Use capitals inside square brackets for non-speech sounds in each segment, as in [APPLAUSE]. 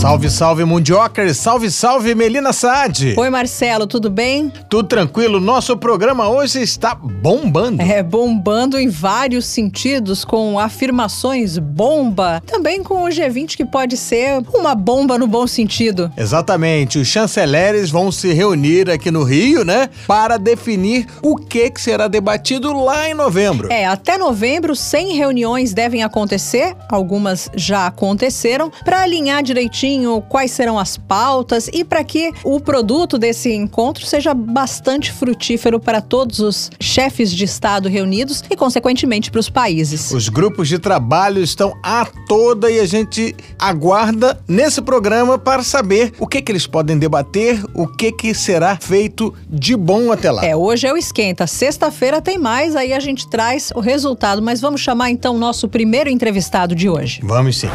Salve, salve, Mundiocers! Salve, salve, Melina Saad! Oi, Marcelo, tudo bem? Tudo tranquilo? Nosso programa hoje está bombando. É, bombando em vários sentidos, com afirmações bomba, também com o G20 que pode ser uma bomba no bom sentido. Exatamente, os chanceleres vão se reunir aqui no Rio, né, para definir o que, que será debatido lá em novembro. É, até novembro, 100 reuniões devem acontecer, algumas já aconteceram, para alinhar direitinho quais serão as pautas e para que o produto desse encontro seja bastante frutífero para todos os chefes de Estado reunidos e, consequentemente, para os países. Os grupos de trabalho estão a toda e a gente aguarda nesse programa para saber o que, que eles podem debater, o que, que será feito de bom até lá. É, hoje é o esquenta. Sexta-feira tem mais, aí a gente traz o resultado. Mas vamos chamar então o nosso primeiro entrevistado de hoje. Vamos sim.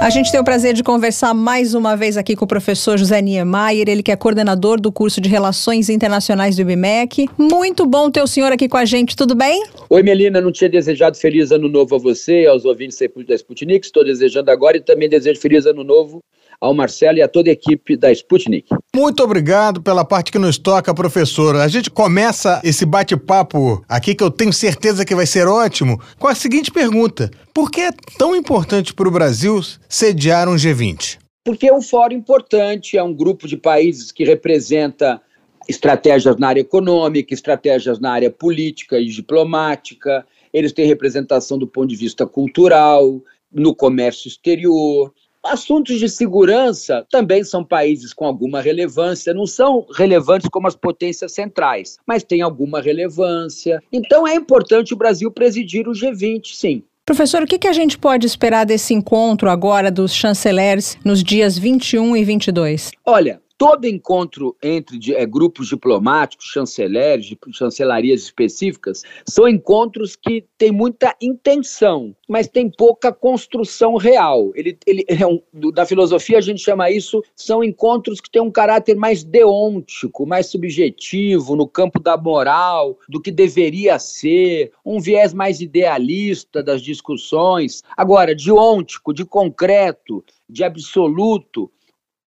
A gente tem o prazer de conversar mais uma vez aqui com o professor José Niemeyer, ele que é coordenador do curso de Relações Internacionais do IBMEC. Muito bom ter o senhor aqui com a gente, tudo bem? Oi, Melina, não tinha desejado feliz ano novo a você, aos ouvintes da Sputnik, estou desejando agora e também desejo feliz ano novo ao Marcelo e a toda a equipe da Sputnik. Muito obrigado pela parte que nos toca, professor. A gente começa esse bate-papo aqui, que eu tenho certeza que vai ser ótimo, com a seguinte pergunta: Por que é tão importante para o Brasil sediar um G20? Porque é um fórum importante, é um grupo de países que representa estratégias na área econômica, estratégias na área política e diplomática, eles têm representação do ponto de vista cultural, no comércio exterior, Assuntos de segurança também são países com alguma relevância, não são relevantes como as potências centrais, mas têm alguma relevância. Então é importante o Brasil presidir o G20, sim. Professor, o que, que a gente pode esperar desse encontro agora dos chanceleres nos dias 21 e 22? Olha, todo encontro entre é, grupos diplomáticos, chanceleres, chancelarias específicas, são encontros que têm muita intenção, mas tem pouca construção real. Ele, ele é um, da filosofia a gente chama isso, são encontros que têm um caráter mais deôntico, mais subjetivo, no campo da moral, do que deveria ser, um viés mais idealista das discussões. Agora, de ôntico, de concreto, de absoluto,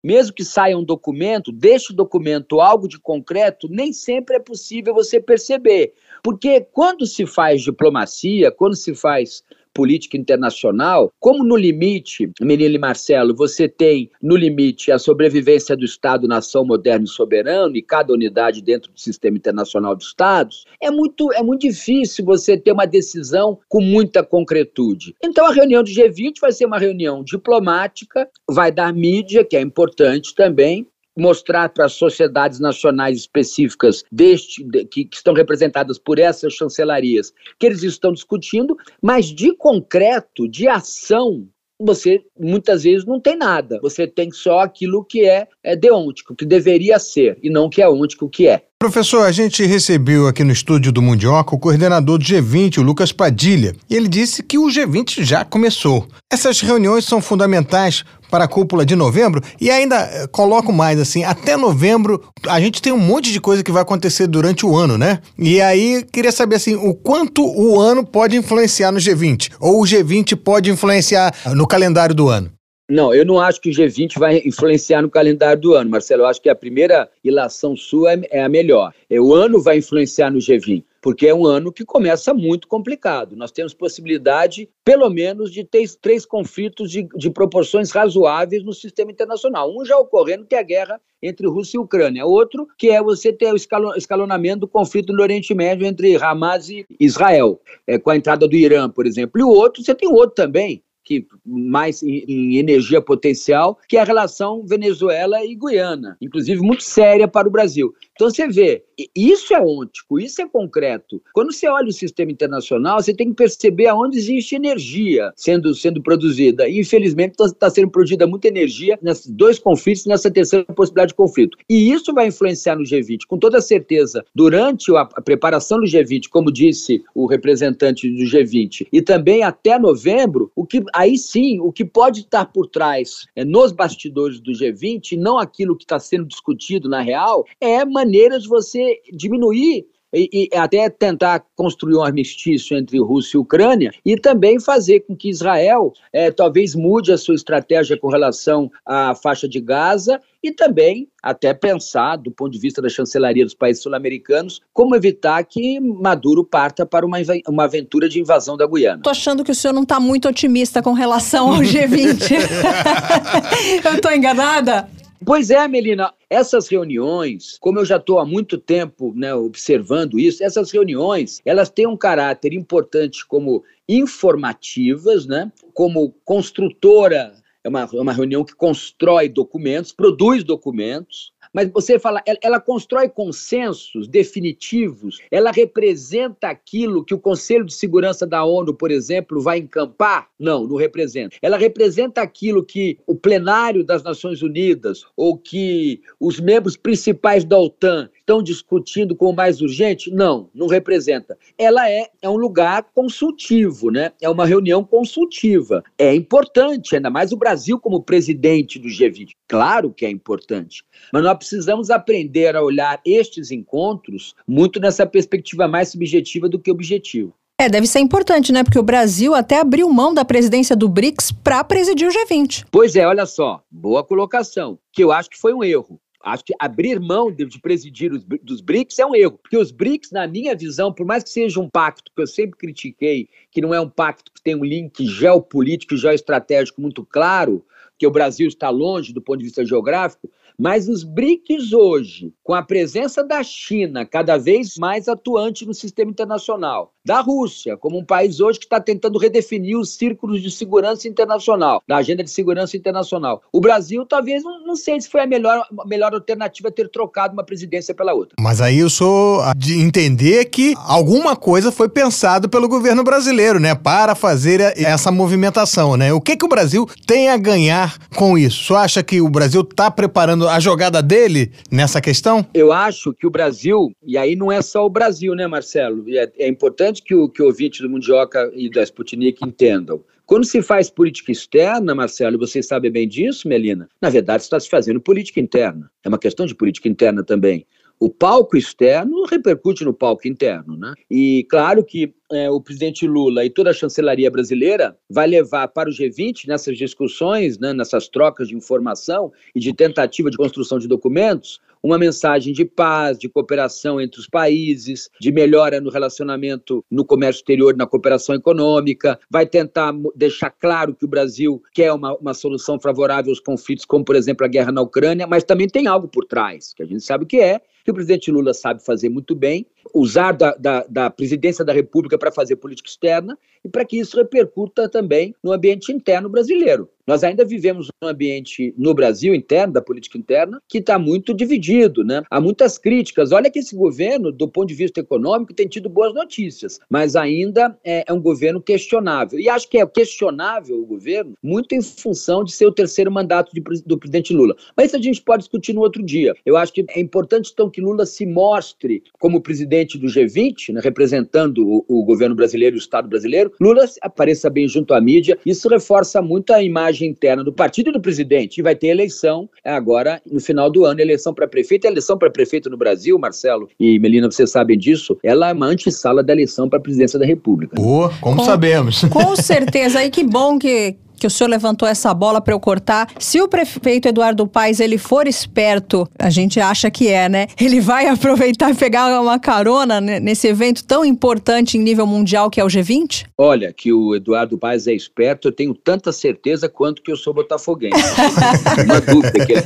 mesmo que saia um documento, deste documento algo de concreto, nem sempre é possível você perceber. Porque quando se faz diplomacia, quando se faz política internacional, como no limite, Menino e Marcelo, você tem no limite a sobrevivência do Estado-nação moderno e soberano e cada unidade dentro do sistema internacional de Estados, é muito, é muito difícil você ter uma decisão com muita concretude. Então a reunião do G20 vai ser uma reunião diplomática, vai dar mídia, que é importante também, mostrar para as sociedades nacionais específicas deste de, que, que, estão representadas por essas chancelarias que eles estão discutindo, mas de concreto, de ação, você muitas vezes não tem nada. Você tem só aquilo que é, é deôntico, que deveria ser, e não que é ôntico, que é. Professor, a gente recebeu aqui no estúdio do Mundioca o coordenador do G20, o Lucas Padilha, e ele disse que o G20 já começou. Essas reuniões são fundamentais para a cúpula de novembro e ainda eh, coloco mais assim, até novembro a gente tem um monte de coisa que vai acontecer durante o ano, né? E aí queria saber assim, o quanto o ano pode influenciar no G20 ou o G20 pode influenciar no calendário do ano? Não, eu não acho que o G20 vai influenciar no calendário do ano, Marcelo. Eu acho que a primeira ilação sua é, é a melhor. É, o ano vai influenciar no G20 porque é um ano que começa muito complicado. Nós temos possibilidade, pelo menos, de ter três conflitos de, de proporções razoáveis no sistema internacional. Um já ocorrendo, que é a guerra entre Rússia e Ucrânia. Outro, que é você ter o escalonamento do conflito no Oriente Médio entre Hamas e Israel, é, com a entrada do Irã, por exemplo. E o outro, você tem outro também, que mais em, em, energia potencial, que é a relação Venezuela e Guiana, inclusive muito séria para o Brasil. Então você vê, isso é ôntico, isso é concreto. Quando você olha o sistema internacional, você tem que perceber aonde existe energia sendo, sendo produzida. E, infelizmente, está tá sendo produzida muita energia nesses dois conflitos, nessa terceira possibilidade de conflito. E isso vai influenciar no G20, com toda certeza. Durante a, a preparação do G20, como disse o representante do G20, e também até novembro, o que aí sim, o que pode estar por trás é, nos bastidores do G20, não aquilo que está sendo discutido na real, é maneiras de você diminuir e, e, até tentar construir um armistício entre Rússia e Ucrânia e também fazer com que Israel é, talvez mude a sua estratégia com relação à faixa de Gaza e também até pensar, do ponto de vista da chancelaria dos países sul-americanos, como evitar que Maduro parta para uma, uma aventura de invasão da Guiana. Tô achando que o senhor não está muito otimista com relação ao G20. [LAUGHS] [LAUGHS] Eu estou enganada? Pois é, Melina, essas reuniões, como eu já estou há muito tempo né, observando isso, essas reuniões elas têm um caráter importante como informativas, né, como construtora, é uma, é uma reunião que constrói documentos, produz documentos, mas você fala, ela, ela, constrói consensos definitivos, ela representa aquilo que o Conselho de Segurança da ONU, por exemplo, vai encampar? Não, não representa. Ela representa aquilo que o plenário das Nações Unidas ou que os membros principais da OTAN estão discutindo como mais urgente? Não, não representa. Ela é, é um lugar consultivo, né? É uma reunião consultiva. É importante, ainda mais o Brasil como presidente do G20. Claro que é importante. Mas nós precisamos aprender a olhar estes encontros muito nessa perspectiva mais subjetiva do que objetiva. É, deve ser importante, né? Porque o Brasil até abriu mão da presidência do BRICS para presidir o G20. Pois é, olha só, boa colocação, que eu acho que foi um erro. Acho que abrir mão de, presidir os, dos BRICS é um erro, porque os BRICS, na minha visão, por mais que seja um pacto que eu sempre critiquei, que não é um pacto que tem um link geopolítico e geoestratégico muito claro, que o Brasil está longe do ponto de vista geográfico, mas os BRICS hoje, com a presença da China cada vez mais atuante no sistema internacional, da Rússia, como um país hoje que está tentando redefinir os círculos de segurança internacional, da agenda de segurança internacional. O Brasil, talvez, não sei se foi a melhor, melhor alternativa ter trocado uma presidência pela outra. Mas aí eu sou de entender que alguma coisa foi pensado pelo governo brasileiro, né, para fazer essa movimentação, né? O que, que o Brasil tem a ganhar com isso? Você acha que o Brasil está preparando a jogada dele nessa questão? Eu acho que o Brasil, e aí não é só o Brasil, né, Marcelo? É, é importante importante que o, que o ouvinte do Mundioca e da Sputnik entendam. Quando se faz política externa, Marcelo, você sabe bem disso, Melina, na verdade está se fazendo política interna. É uma questão de política interna também. O palco externo repercute no palco interno, né? E claro que é, o presidente Lula e toda a chancelaria brasileira vai levar para o G20 nessas discussões, né, nessas trocas de informação e de tentativa de construção de documentos, uma mensagem de paz, de cooperação entre os países, de melhora no relacionamento no comércio exterior, na cooperação econômica, vai tentar deixar claro que o Brasil quer uma, uma solução favorável aos conflitos, como, por exemplo, a guerra na Ucrânia, mas também tem algo por trás, que a gente sabe que é, que o presidente Lula sabe fazer muito bem, usar da, da, da presidência da República para fazer política externa e para que isso repercuta também no ambiente interno brasileiro. Nós ainda vivemos um ambiente no Brasil interno, da política interna, que está muito dividido, né? Há muitas críticas. Olha que esse governo, do ponto de vista econômico, tem tido boas notícias, mas ainda é, é um governo questionável. E acho que é questionável o governo muito em função de ser o terceiro mandato de, do presidente Lula. Mas isso a gente pode discutir no outro dia. Eu acho que é importante, então, que Lula se mostre como presidente do G20, né, representando o, o governo brasileiro e o Estado brasileiro. Lula apareça bem junto à mídia. Isso reforça muito a imagem interna do partido e do presidente. E vai ter eleição agora no final do ano, eleição para prefeito. A eleição para prefeito no Brasil, Marcelo e Melina, vocês sabem disso, ela é uma antessala da eleição para a presidência da República. Oh, como com, sabemos. Com certeza. E que bom que, que o senhor levantou essa bola para eu cortar. Se o prefeito Eduardo Paes ele for esperto, a gente acha que é, né? Ele vai [LAUGHS] aproveitar e pegar uma carona nesse evento tão importante em nível mundial que é o G20? Olha, que o Eduardo Paes é esperto, eu tenho tanta certeza quanto que eu sou botafoguense. [LAUGHS] uma dúvida que ele,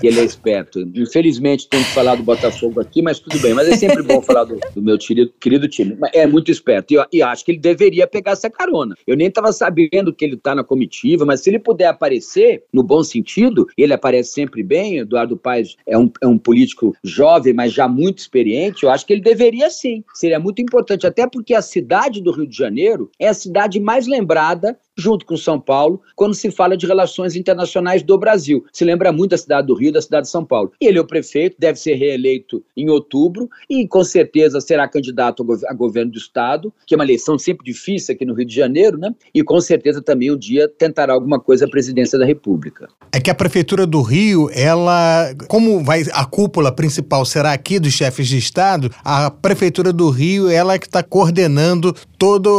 que ele, é esperto. Infelizmente tenho que falar do Botafogo aqui, mas tudo bem. Mas é sempre bom falar do, do meu querido, querido time. É muito esperto e, e acho que ele deveria pegar essa carona. Eu nem estava sabendo que ele está na comissão comitiva, mas se ele puder aparecer no bom sentido, ele aparece sempre bem. Eduardo Paes é um, é um político jovem, mas já muito experiente. Eu acho que ele deveria sim. Seria muito importante, até porque a cidade do Rio de Janeiro é a cidade mais lembrada junto com São Paulo, quando se fala de relações internacionais do Brasil. Se lembra muito da cidade do Rio, da cidade de São Paulo. Ele é o prefeito, deve ser reeleito em outubro e com certeza será candidato a governo do estado, que é uma eleição sempre difícil aqui no Rio de Janeiro, né? E com certeza também um dia tentará alguma coisa à presidência da República. É que a prefeitura do Rio, ela, como vai a cúpula principal será aqui dos chefes de estado, a prefeitura do Rio, ela é que está coordenando toda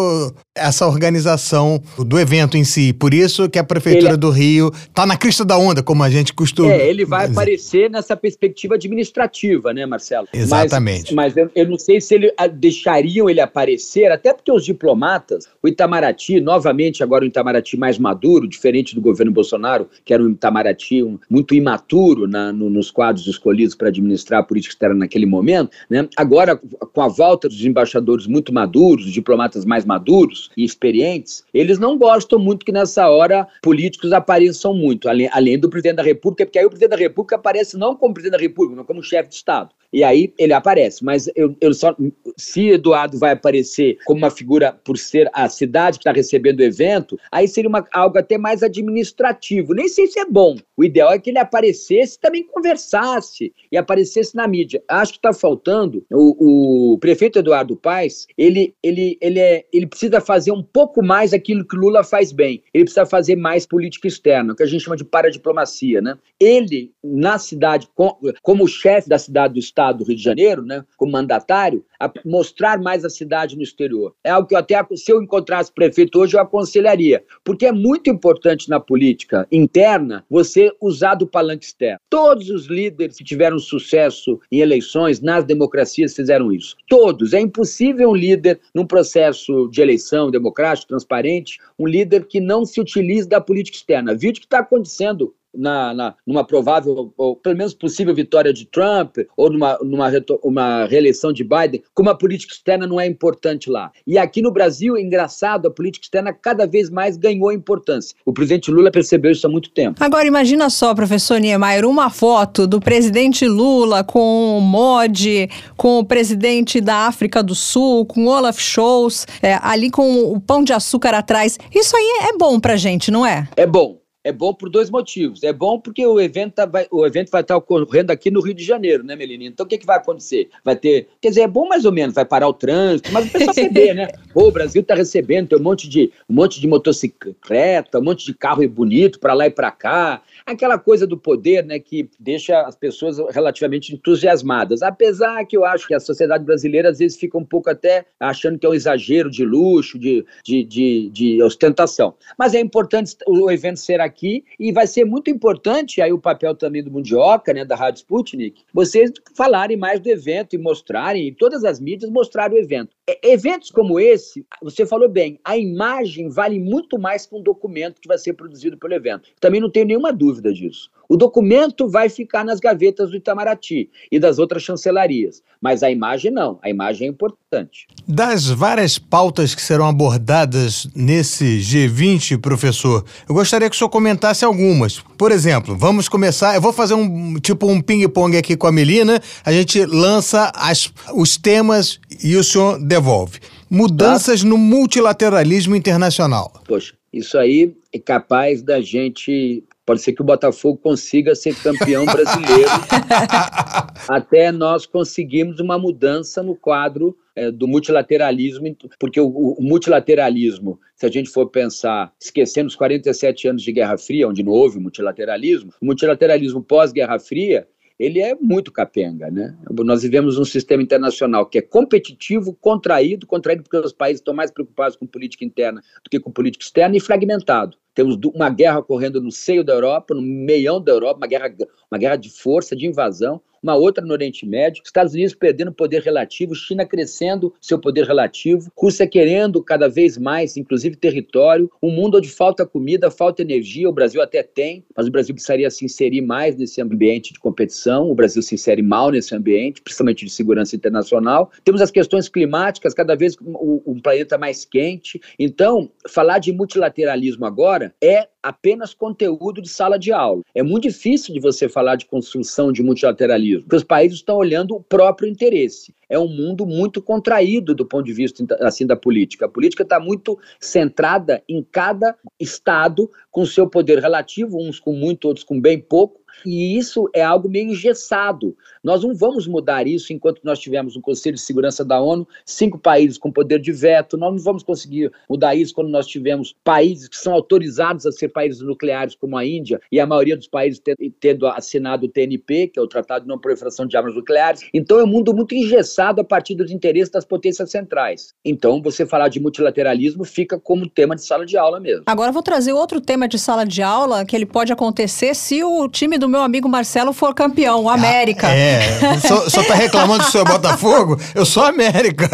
essa organização do evento em si. Por isso que a prefeitura ele... do Rio está na crista da onda, como a gente costuma. É, ele vai aparecer nessa perspectiva administrativa, né, Marcelo? Exatamente. Mas, mas eu, eu, não sei se ele, a, deixariam ele aparecer, até porque os diplomatas, o Itamaraty, novamente agora o Itamaraty mais maduro, diferente do governo Bolsonaro, que era um Itamaraty um, muito imaturo na, no, nos quadros escolhidos para administrar a política externa naquele momento, né? Agora, com a volta dos embaixadores muito maduros, os diplomatas mais maduros e experientes, eles não gostam muito que nessa hora políticos apareçam muito, além, além do presidente da República, porque aí o presidente da República aparece não como presidente da República, não como chefe de Estado. E aí ele aparece. Mas eu, eu só. Se Eduardo vai aparecer como uma figura por ser a cidade que está recebendo o evento, aí seria uma, algo até mais administrativo. Nem sei se é bom. O ideal é que ele aparecesse e também conversasse e aparecesse na mídia. Acho que está faltando. O, o, prefeito Eduardo Paes, ele, ele, ele, é, ele precisa fazer um pouco mais aquilo que Lula faz bem. Ele precisa fazer mais política externa, que a gente chama de paradiplomacia. Né? Ele, na cidade, como chefe da cidade do Estado, Estado do Rio de Janeiro, né, como mandatário, a mostrar mais a cidade no exterior. É algo que eu até, se eu encontrasse prefeito hoje, eu aconselharia, porque é muito importante na política interna você usar do palanque externo. Todos os líderes que tiveram sucesso em eleições, nas democracias, fizeram isso. Todos. É impossível um líder, num processo de eleição democrático, transparente, um líder que não se utilize da política externa. Vídeo que está acontecendo na, na, numa provável, ou pelo menos possível vitória de Trump, ou numa, numa uma reeleição de Biden, como a política externa não é importante lá. E aqui no Brasil, é engraçado, a política externa cada vez mais ganhou importância. O presidente Lula percebeu isso há muito tempo. Agora, imagina só, professor Niemeyer, uma foto do presidente Lula com o Modi, com o presidente da África do Sul, com Olaf Scholz, é, ali com o pão de açúcar atrás. Isso aí é bom pra gente, não é? É bom é bom por dois motivos. É bom porque o evento, tá, vai, o evento vai estar ocorrendo aqui no Rio de Janeiro, né, Melina? Então o que, que vai acontecer? Vai ter. Quer dizer, é bom mais ou menos, vai parar o trânsito, mas o pessoal saber, né? [LAUGHS] Pô, o Brasil está recebendo, tem um monte de, um monte de motocicleta, um monte de carro bonito para lá e para cá. Aquela coisa do poder, né, que deixa as pessoas relativamente entusiasmadas. Apesar que eu acho que a sociedade brasileira às vezes fica um pouco até achando que é um exagero de luxo, de, de, de, de ostentação. Mas é importante o evento ser aqui e vai ser muito importante aí o papel também do Mundioca, né, da Rádio Sputnik, vocês falarem mais do evento e mostrarem, e todas as mídias mostrarem o evento. É, eventos como esse, você falou bem, a imagem vale muito mais que um documento que vai ser produzido pelo evento. Também não tenho nenhuma dúvida disso. O documento vai ficar nas gavetas do Itamaraty e das outras chancelarias, mas a imagem não, a imagem é importante. Das várias pautas que serão abordadas nesse G20, professor, eu gostaria que o senhor comentasse algumas. Por exemplo, vamos começar, eu vou fazer um tipo um ping-pong aqui com a Melina, a gente lança as, os temas e o senhor. Mudanças tá. no multilateralismo internacional. Poxa, isso aí é capaz da gente Pode ser que o Botafogo consiga ser campeão brasileiro. [LAUGHS] até nós conseguimos uma mudança no quadro é, do multilateralismo, porque o, o, multilateralismo, se a gente for pensar, esquecendo os 47 anos de Guerra Fria, onde não houve multilateralismo, o multilateralismo pós-Guerra Fria ele é muito capenga, né? Nós vivemos um sistema internacional que é competitivo, contraído, contraído porque os países estão mais preocupados com política interna do que com política externa e fragmentado. Temos uma guerra ocorrendo no seio da Europa, no meião da Europa, uma guerra, uma guerra de força, de invasão, uma outra no Oriente Médio, Estados Unidos perdendo poder relativo, China crescendo seu poder relativo, Rússia querendo cada vez mais, inclusive território, um mundo onde falta comida, falta energia, o Brasil até tem, mas o Brasil precisaria se inserir mais nesse ambiente de competição, o Brasil se insere mal nesse ambiente, principalmente de segurança internacional. Temos as questões climáticas, cada vez o, o planeta mais quente. Então, falar de multilateralismo agora é apenas conteúdo de sala de aula. É muito difícil de você falar de construção de multilateralismo, porque os países estão olhando o próprio interesse. É um mundo muito contraído do ponto de vista assim da política. A política está muito centrada em cada estado com seu poder relativo, uns com muito, outros com bem pouco, e isso é algo meio engessado. Nós não vamos mudar isso enquanto nós tivermos um Conselho de Segurança da ONU, cinco países com poder de veto. Nós não vamos conseguir mudar isso quando nós tivermos países que são autorizados a ser países nucleares, como a Índia, e a maioria dos países tendo assinado o TNP, que é o Tratado de Não Proliferação de Armas Nucleares. Então é um mundo muito engessado a partir dos interesses das potências centrais. Então, você falar de multilateralismo fica como tema de sala de aula mesmo. Agora, vou trazer outro tema de sala de aula que ele pode acontecer se o time do meu amigo Marcelo for campeão, o América. Ah, é, só, só tá reclamando do seu Botafogo? Eu sou América.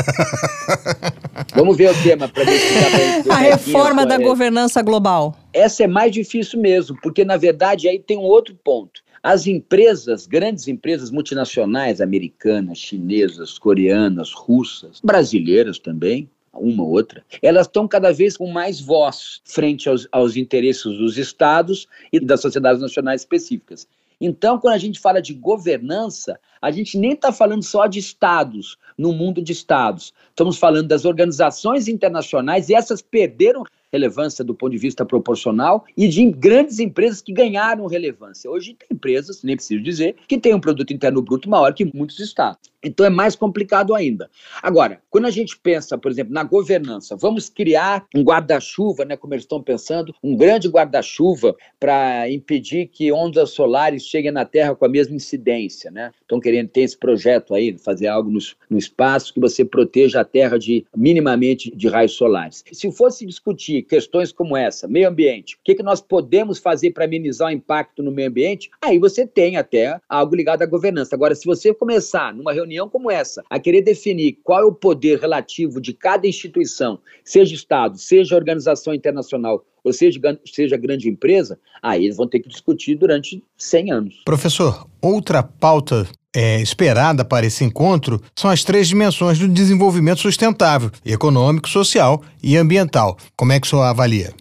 Vamos ver o tema para ver se dá [LAUGHS] A reforma da governança global. Essa é mais difícil mesmo, porque na verdade aí tem um outro ponto. As empresas, grandes empresas multinacionais, americanas, chinesas, coreanas, russas, brasileiras também, uma ou outra, elas estão cada vez com mais voz frente aos, aos interesses dos estados e das sociedades nacionais específicas. Então, quando a gente fala de governança, a gente nem está falando só de estados, no mundo de estados. Estamos falando das organizações internacionais e essas perderam relevância do ponto de vista proporcional e de grandes empresas que ganharam relevância. Hoje tem empresas, nem preciso dizer, que têm um produto interno bruto maior que muitos estados. Então é mais complicado ainda. Agora, quando a gente pensa, por exemplo, na governança, vamos criar um guarda-chuva, né, como eles estão pensando, um grande guarda-chuva para impedir que ondas solares cheguem na Terra com a mesma incidência, né? Estão querendo ter esse projeto aí, fazer algo no, no espaço que você proteja a Terra de minimamente de raios solares. Se fosse discutir questões como essa, meio ambiente, o que, que nós podemos fazer para amenizar o impacto no meio ambiente? Aí você tem até algo ligado à governança. Agora, se você começar numa reunião reunião como essa, a querer definir qual é o poder relativo de cada instituição, seja Estado, seja organização internacional, ou seja, seja grande empresa, aí eles vão ter que discutir durante 100 anos. Professor, outra pauta é, esperada para esse encontro são as três dimensões do desenvolvimento sustentável: econômico, social e ambiental. Como é que o senhor avalia?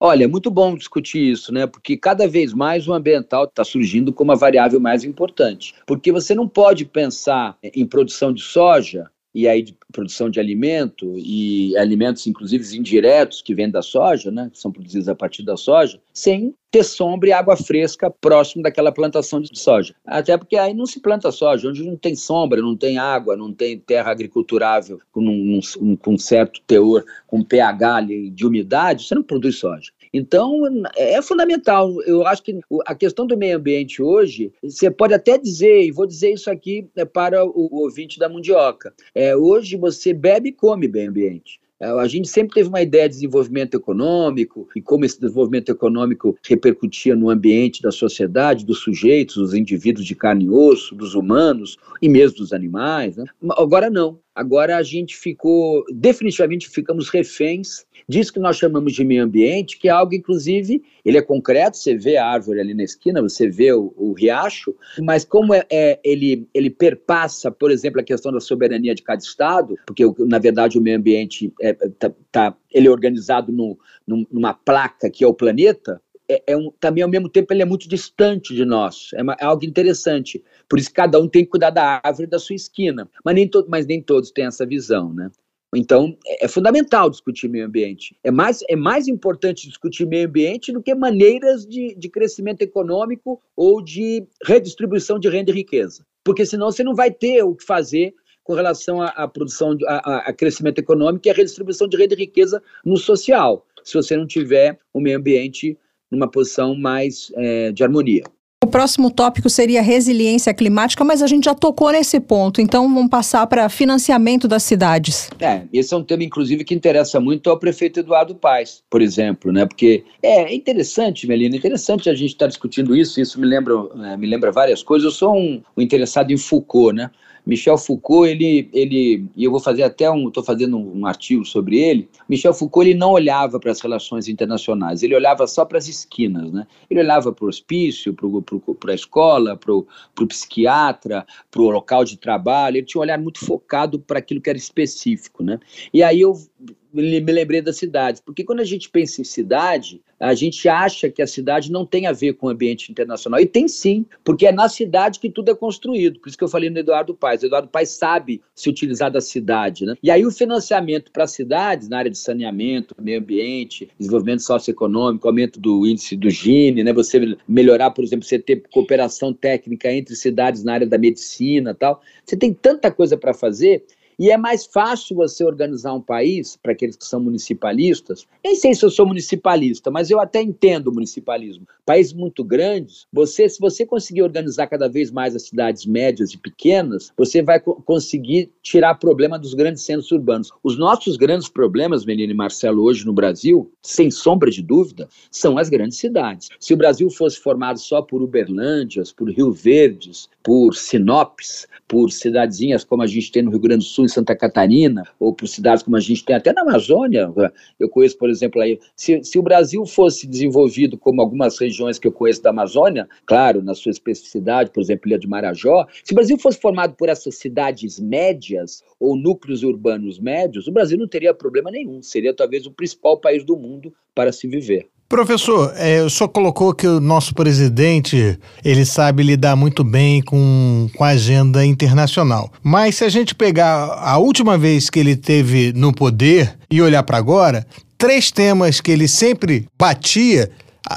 Olha, é muito bom discutir isso, né? Porque cada vez mais o ambiental está surgindo como a variável mais importante. Porque você não pode pensar em produção de soja e aí produção de alimento e alimentos inclusive indiretos que vêm da soja, né, que são produzidos a partir da soja, sem ter sombra e água fresca próximo daquela plantação de soja. Até porque aí não se planta soja, onde não tem sombra, não tem água, não tem terra agriculturável com um, um, um certo teor, com pH de umidade, você não produz soja. Então, é fundamental. Eu acho que a questão do meio ambiente hoje, você pode até dizer, e vou dizer isso aqui é, para o ouvinte da Mundioca, é, hoje você bebe e come meio ambiente. É, a gente sempre teve uma ideia de desenvolvimento econômico e como esse desenvolvimento econômico repercutia no ambiente da sociedade, dos sujeitos, dos indivíduos de carne e osso, dos humanos e mesmo dos animais. Né? Agora não. Agora a gente ficou, definitivamente ficamos reféns disso que nós chamamos de meio ambiente, que é algo, inclusive, ele é concreto, você vê a árvore ali na esquina, você vê o, o riacho, mas como é, é, ele, ele perpassa, por exemplo, a questão da soberania de cada estado, porque, na verdade, o meio ambiente é, tá, tá ele é organizado no, numa placa que é o planeta, é, é, um, também ao mesmo tempo ele é muito distante de nós. É, uma, é, algo interessante. Por isso cada um tem que cuidar da árvore da sua esquina. Mas nem, to, mas nem todos têm essa visão, né? Então, é, é fundamental discutir meio ambiente. É mais, é mais importante discutir meio ambiente do que maneiras de, de crescimento econômico ou de redistribuição de renda e riqueza. Porque senão você não vai ter o que fazer com relação à, à produção, a, a, crescimento econômico e a redistribuição de renda e riqueza no social, se você não tiver o meio ambiente numa posição mais é, de harmonia. O próximo tópico seria resiliência climática, mas a gente já tocou nesse ponto, então vamos passar para financiamento das cidades. É, esse é um tema, inclusive, que interessa muito ao prefeito Eduardo Paes, por exemplo, né? Porque é, interessante, Melina, interessante a gente estar tá discutindo isso, isso me lembra, é, me lembra várias coisas. Eu sou um, um interessado em Foucault, né? Michel Foucault, ele, ele, e eu vou fazer até um, estou fazendo um, artigo sobre ele. Michel Foucault, ele não olhava para as relações internacionais, ele olhava só para as esquinas, né? Ele olhava para o hospício, para a escola, para o psiquiatra, para o local de trabalho. Ele tinha um olhar muito focado para aquilo que era específico, né? E aí eu me lembrei das cidades, porque quando a gente pensa em cidade, a gente acha que a cidade não tem a ver com o ambiente internacional. E tem sim, porque é na cidade que tudo é construído. Por isso que eu falei no Eduardo Paes. O Eduardo Paes sabe se utilizar da cidade. Né? E aí o financiamento para cidades, na área de saneamento, meio ambiente, desenvolvimento socioeconômico, aumento do índice do Gini, né? você melhorar, por exemplo, você ter cooperação técnica entre cidades na área da medicina tal. Você tem tanta coisa para fazer e é mais fácil você organizar um país, para aqueles que são municipalistas, nem sei se eu sou municipalista, mas eu até entendo o municipalismo. Países muito grandes, você, se você conseguir organizar cada vez mais as cidades médias e pequenas, você vai co conseguir tirar problema dos grandes centros urbanos. Os nossos grandes problemas, Menino e Marcelo, hoje no Brasil, sem sombra de dúvida, são as grandes cidades. Se o Brasil fosse formado só por Uberlândias, por Rio Verdes, por Sinopes, por cidadezinhas como a gente tem no Rio Grande do Sul, Santa Catarina, ou por cidades como a gente tem até na Amazônia. Eu conheço, por exemplo, aí. Se, se o Brasil fosse desenvolvido como algumas regiões que eu conheço da Amazônia, claro, na sua especificidade, por exemplo, Ilha de Marajó, se o Brasil fosse formado por essas cidades médias ou núcleos urbanos médios, o Brasil não teria problema nenhum. Seria talvez o principal país do mundo para se viver. Professor, é, o senhor colocou que o nosso presidente ele sabe lidar muito bem com, com a agenda internacional. Mas se a gente pegar a última vez que ele teve no poder e olhar para agora, três temas que ele sempre batia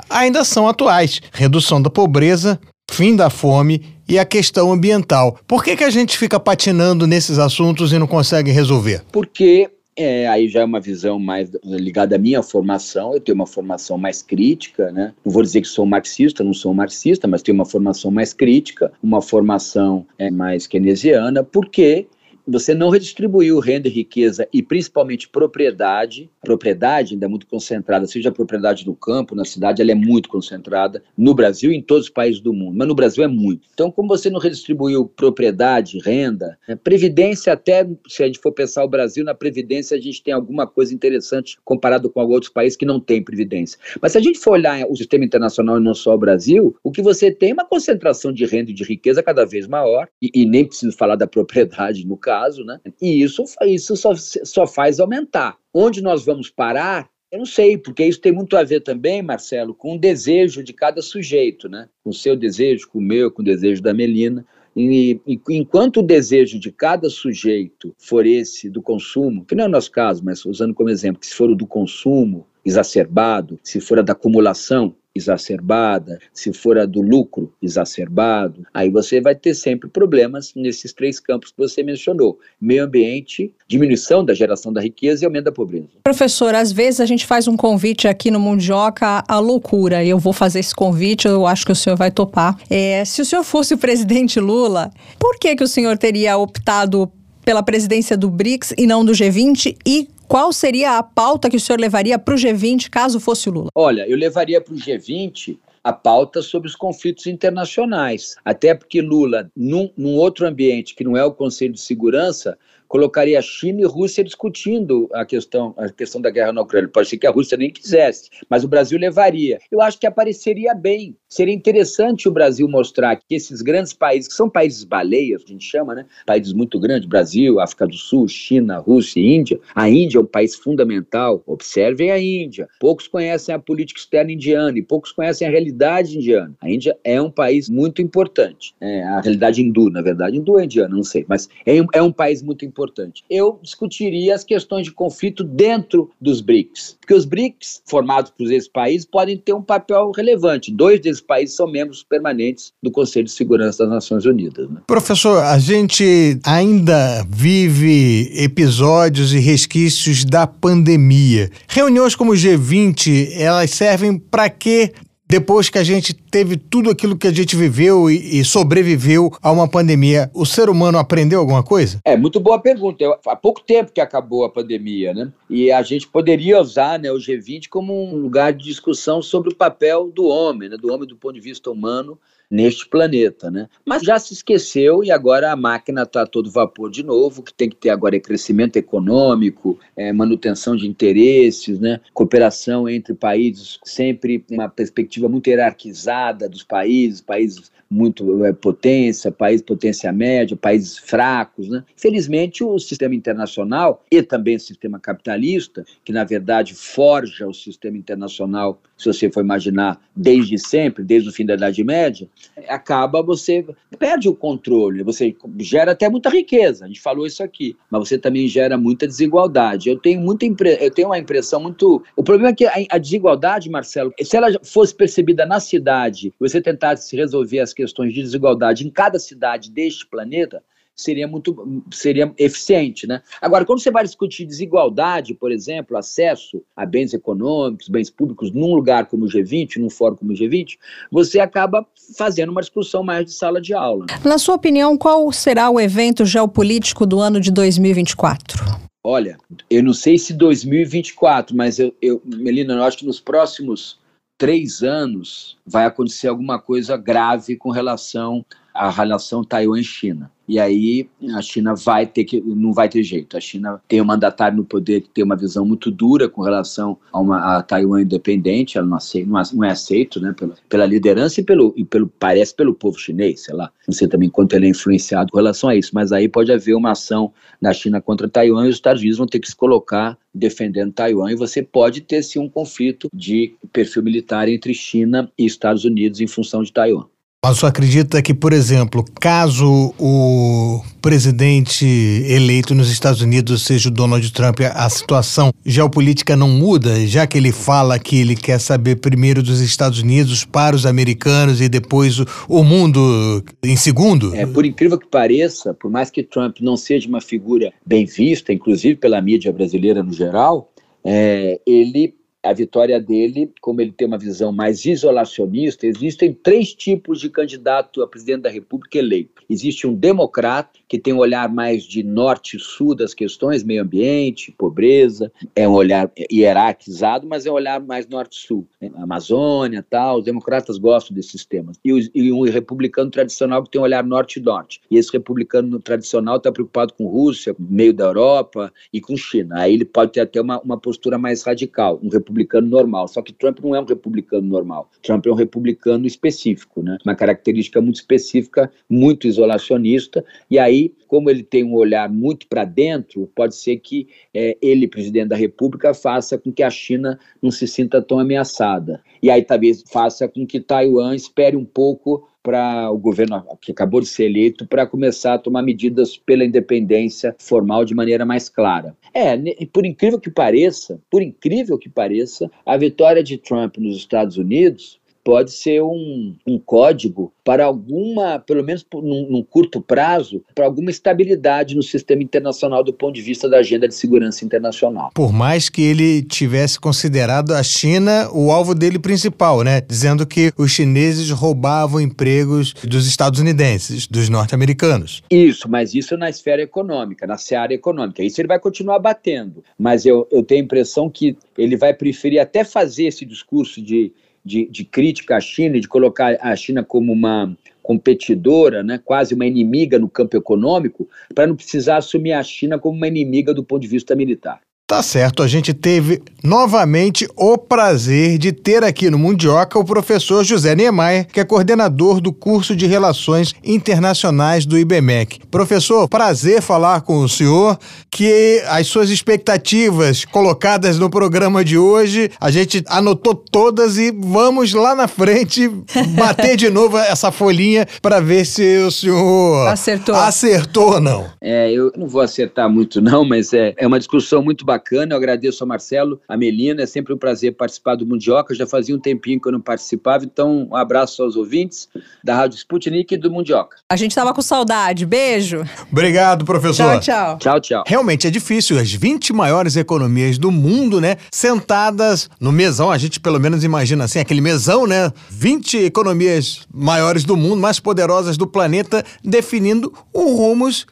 ainda são atuais: redução da pobreza, fim da fome e a questão ambiental. Por que, que a gente fica patinando nesses assuntos e não consegue resolver? Porque é, aí já é uma visão mais ligada à minha formação. Eu tenho uma formação mais crítica, né? Não vou dizer que sou marxista, não sou marxista, mas tenho uma formação mais crítica, uma formação é, mais keynesiana, porque você não redistribuiu renda e riqueza e principalmente propriedade, propriedade ainda é muito concentrada, seja a propriedade no campo, na cidade, ela é muito concentrada no Brasil e em todos os países do mundo, mas no Brasil é muito. Então, como você não redistribuiu propriedade, renda, né, previdência até, se a gente for pensar o Brasil, na previdência a gente tem alguma coisa interessante comparado com outros países que não têm previdência. Mas se a gente for olhar o sistema internacional e não só o Brasil, o que você tem é uma concentração de renda e de riqueza cada vez maior, e, e nem preciso falar da propriedade no caso, caso, né? E isso, isso só, só faz aumentar. Onde nós vamos parar eu não sei, porque isso tem muito a ver também, Marcelo, com o desejo de cada sujeito, né? Com o seu desejo, com o meu, com o desejo da Melina. E, enquanto o desejo de cada sujeito for esse do consumo, que não é o nosso caso, mas usando como exemplo, que se for o do consumo exacerbado, se for a da acumulação, exacerbada, se for a do lucro exacerbado, aí você vai ter sempre problemas nesses três campos que você mencionou: meio ambiente, diminuição da geração da riqueza e aumento da pobreza. Professor, às vezes a gente faz um convite aqui no Mundioca à loucura, eu vou fazer esse convite, eu acho que o senhor vai topar. É, se o senhor fosse o presidente Lula, por que, que o senhor teria optado pela presidência do BRICS e não do G20 e qual seria a pauta que o senhor levaria para o G20 caso fosse o Lula? Olha, eu levaria para o G20 a pauta sobre os conflitos internacionais. Até porque Lula, num, num, outro ambiente que não é o Conselho de Segurança, colocaria China e Rússia discutindo a questão, a questão da guerra na Ucrânia. Pode ser que a Rússia nem quisesse, mas o Brasil levaria. Eu acho que apareceria bem. Seria interessante o Brasil mostrar que esses grandes países, que são países baleias, a gente chama, né? Países muito grandes, Brasil, África do Sul, China, Rússia e Índia. A Índia é um país fundamental. Observem a Índia. Poucos conhecem a política externa indiana e poucos conhecem a realidade indiana. A Índia é um país muito importante. É, a realidade hindu, na verdade. Hindu é indiana, não sei, mas é, é um país muito importante. Eu discutiria as questões de conflito dentro dos BRICS, porque os BRICS, formados por esses países, podem ter um papel relevante. Dois desses países são membros permanentes do Conselho de Segurança das Nações Unidas. Né? Professor, a gente ainda vive episódios e resquícios da pandemia. Reuniões como o G20, elas servem para quê depois que a gente teve tudo aquilo que a gente viveu e, e, sobreviveu a uma pandemia, o ser humano aprendeu alguma coisa? É, muito boa pergunta. Eu, há pouco tempo que acabou a pandemia, né? E a gente poderia usar né, o G20 como um lugar de discussão sobre o papel do homem, né, do homem do ponto de vista humano neste planeta, né? Mas já se esqueceu e agora a máquina está todo vapor de novo, que tem que ter agora é crescimento econômico, é, manutenção de interesses, né? Cooperação entre países, sempre uma perspectiva muito hierarquizada dos países, países muito é, potência, país potência média, países fracos. Né? Felizmente, o sistema internacional e também o sistema capitalista, que na verdade forja o sistema internacional, se você for imaginar, desde sempre, desde o fim da Idade Média, acaba você perde o controle, você gera até muita riqueza. A gente falou isso aqui, mas você também gera muita desigualdade. Eu tenho muita impre... eu tenho uma impressão muito. O problema é que a desigualdade, Marcelo, se ela fosse percebida na cidade, você tentasse resolver as questões de desigualdade em cada cidade deste planeta, seria muito seria eficiente, né? Agora, quando você vai discutir desigualdade, por exemplo, acesso a bens econômicos, bens públicos num lugar como o G20, num fórum como o G20, você acaba fazendo uma discussão mais de sala de aula. Na sua opinião, qual será o evento geopolítico do ano de 2024? Olha, eu não sei se 2024, mas eu, eu Melina, eu acho que nos próximos três anos vai acontecer alguma coisa grave com relação à relação Taiwan-China. E aí a China vai ter que, não vai ter jeito. A China tem um mandatário no poder que tem uma visão muito dura com relação a, uma, a Taiwan independente, ela não, aceita, não é aceito né, pela, pela liderança e pelo, e pelo, parece pelo povo chinês, sei lá. Não sei também quanto ele é influenciado com relação a isso, mas aí pode haver uma ação da China contra Taiwan e os Estados Unidos vão ter que se colocar defendendo Taiwan e você pode ter sim um conflito de perfil militar entre China e Estados Unidos em função de Taiwan. Mas você acredita que, por exemplo, caso o presidente eleito nos Estados Unidos seja o Donald Trump, a situação geopolítica não muda, já que ele fala que ele quer saber primeiro dos Estados Unidos para os americanos e depois o, mundo em segundo? É, por incrível que pareça, por mais que Trump não seja uma figura bem vista, inclusive pela mídia brasileira no geral, é, ele a vitória dele, como ele tem uma visão mais isolacionista, existem três tipos de candidato a presidente da República eleito. Existe um democrata, que tem um olhar mais de norte e sul das questões, meio ambiente, pobreza, é um olhar hierarquizado, mas é um olhar mais norte-sul, né? Amazônia tal, os democratas gostam desses temas. E, o, e um republicano tradicional que tem um olhar norte-norte. E esse republicano tradicional está preocupado com Rússia, meio da Europa e com China. Aí ele pode ter até uma, uma postura mais radical, um republicano normal. Só que Trump não é um republicano normal. Trump é um republicano específico, né? Uma característica muito específica, muito isolacionista. E aí, como ele tem um olhar muito para dentro, pode ser que é, ele, presidente da República, faça com que a China não se sinta tão ameaçada. E aí talvez faça com que Taiwan espere um pouco para o governo que acabou de ser eleito para começar a tomar medidas pela independência formal de maneira mais clara. É, por incrível que pareça, por incrível que pareça, a vitória de Trump nos Estados Unidos pode ser um, um código para alguma, pelo menos num, num, curto prazo, para alguma estabilidade no sistema internacional do ponto de vista da agenda de segurança internacional. Por mais que ele tivesse considerado a China o alvo dele principal, né? Dizendo que os chineses roubavam empregos dos estadunidenses, dos norte-americanos. Isso, mas isso na esfera econômica, na seara econômica. Isso ele vai continuar batendo. Mas eu, eu tenho a impressão que ele vai preferir até fazer esse discurso de de, de crítica à China, de colocar a China como uma competidora, né, quase uma inimiga no campo econômico, para não precisar assumir a China como uma inimiga do ponto de vista militar. Tá certo, a gente teve novamente o prazer de ter aqui no Mundioca o professor José Niemeyer, que é coordenador do curso de Relações Internacionais do IBMEC. Professor, prazer falar com o senhor, que as suas expectativas colocadas no programa de hoje, a gente anotou todas e vamos lá na frente bater de [LAUGHS] novo essa folhinha para ver se o senhor acertou, acertou ou não. É, eu não vou acertar muito não, mas é, é uma discussão muito bacana bacana. Eu agradeço ao Marcelo, a Melina. É sempre um prazer participar do Mundioca. Já fazia um tempinho que eu não participava, então um abraço aos ouvintes da Rádio Sputnik e do Mundioca. A gente estava com saudade. Beijo. Obrigado, professor. Tchau, tchau. Tchau, tchau. Realmente é difícil. As 20 maiores economias do mundo, né? Sentadas no mesão, a gente pelo menos imagina assim, aquele mesão, né? 20 economias maiores do mundo, mais poderosas do planeta, definindo os rumos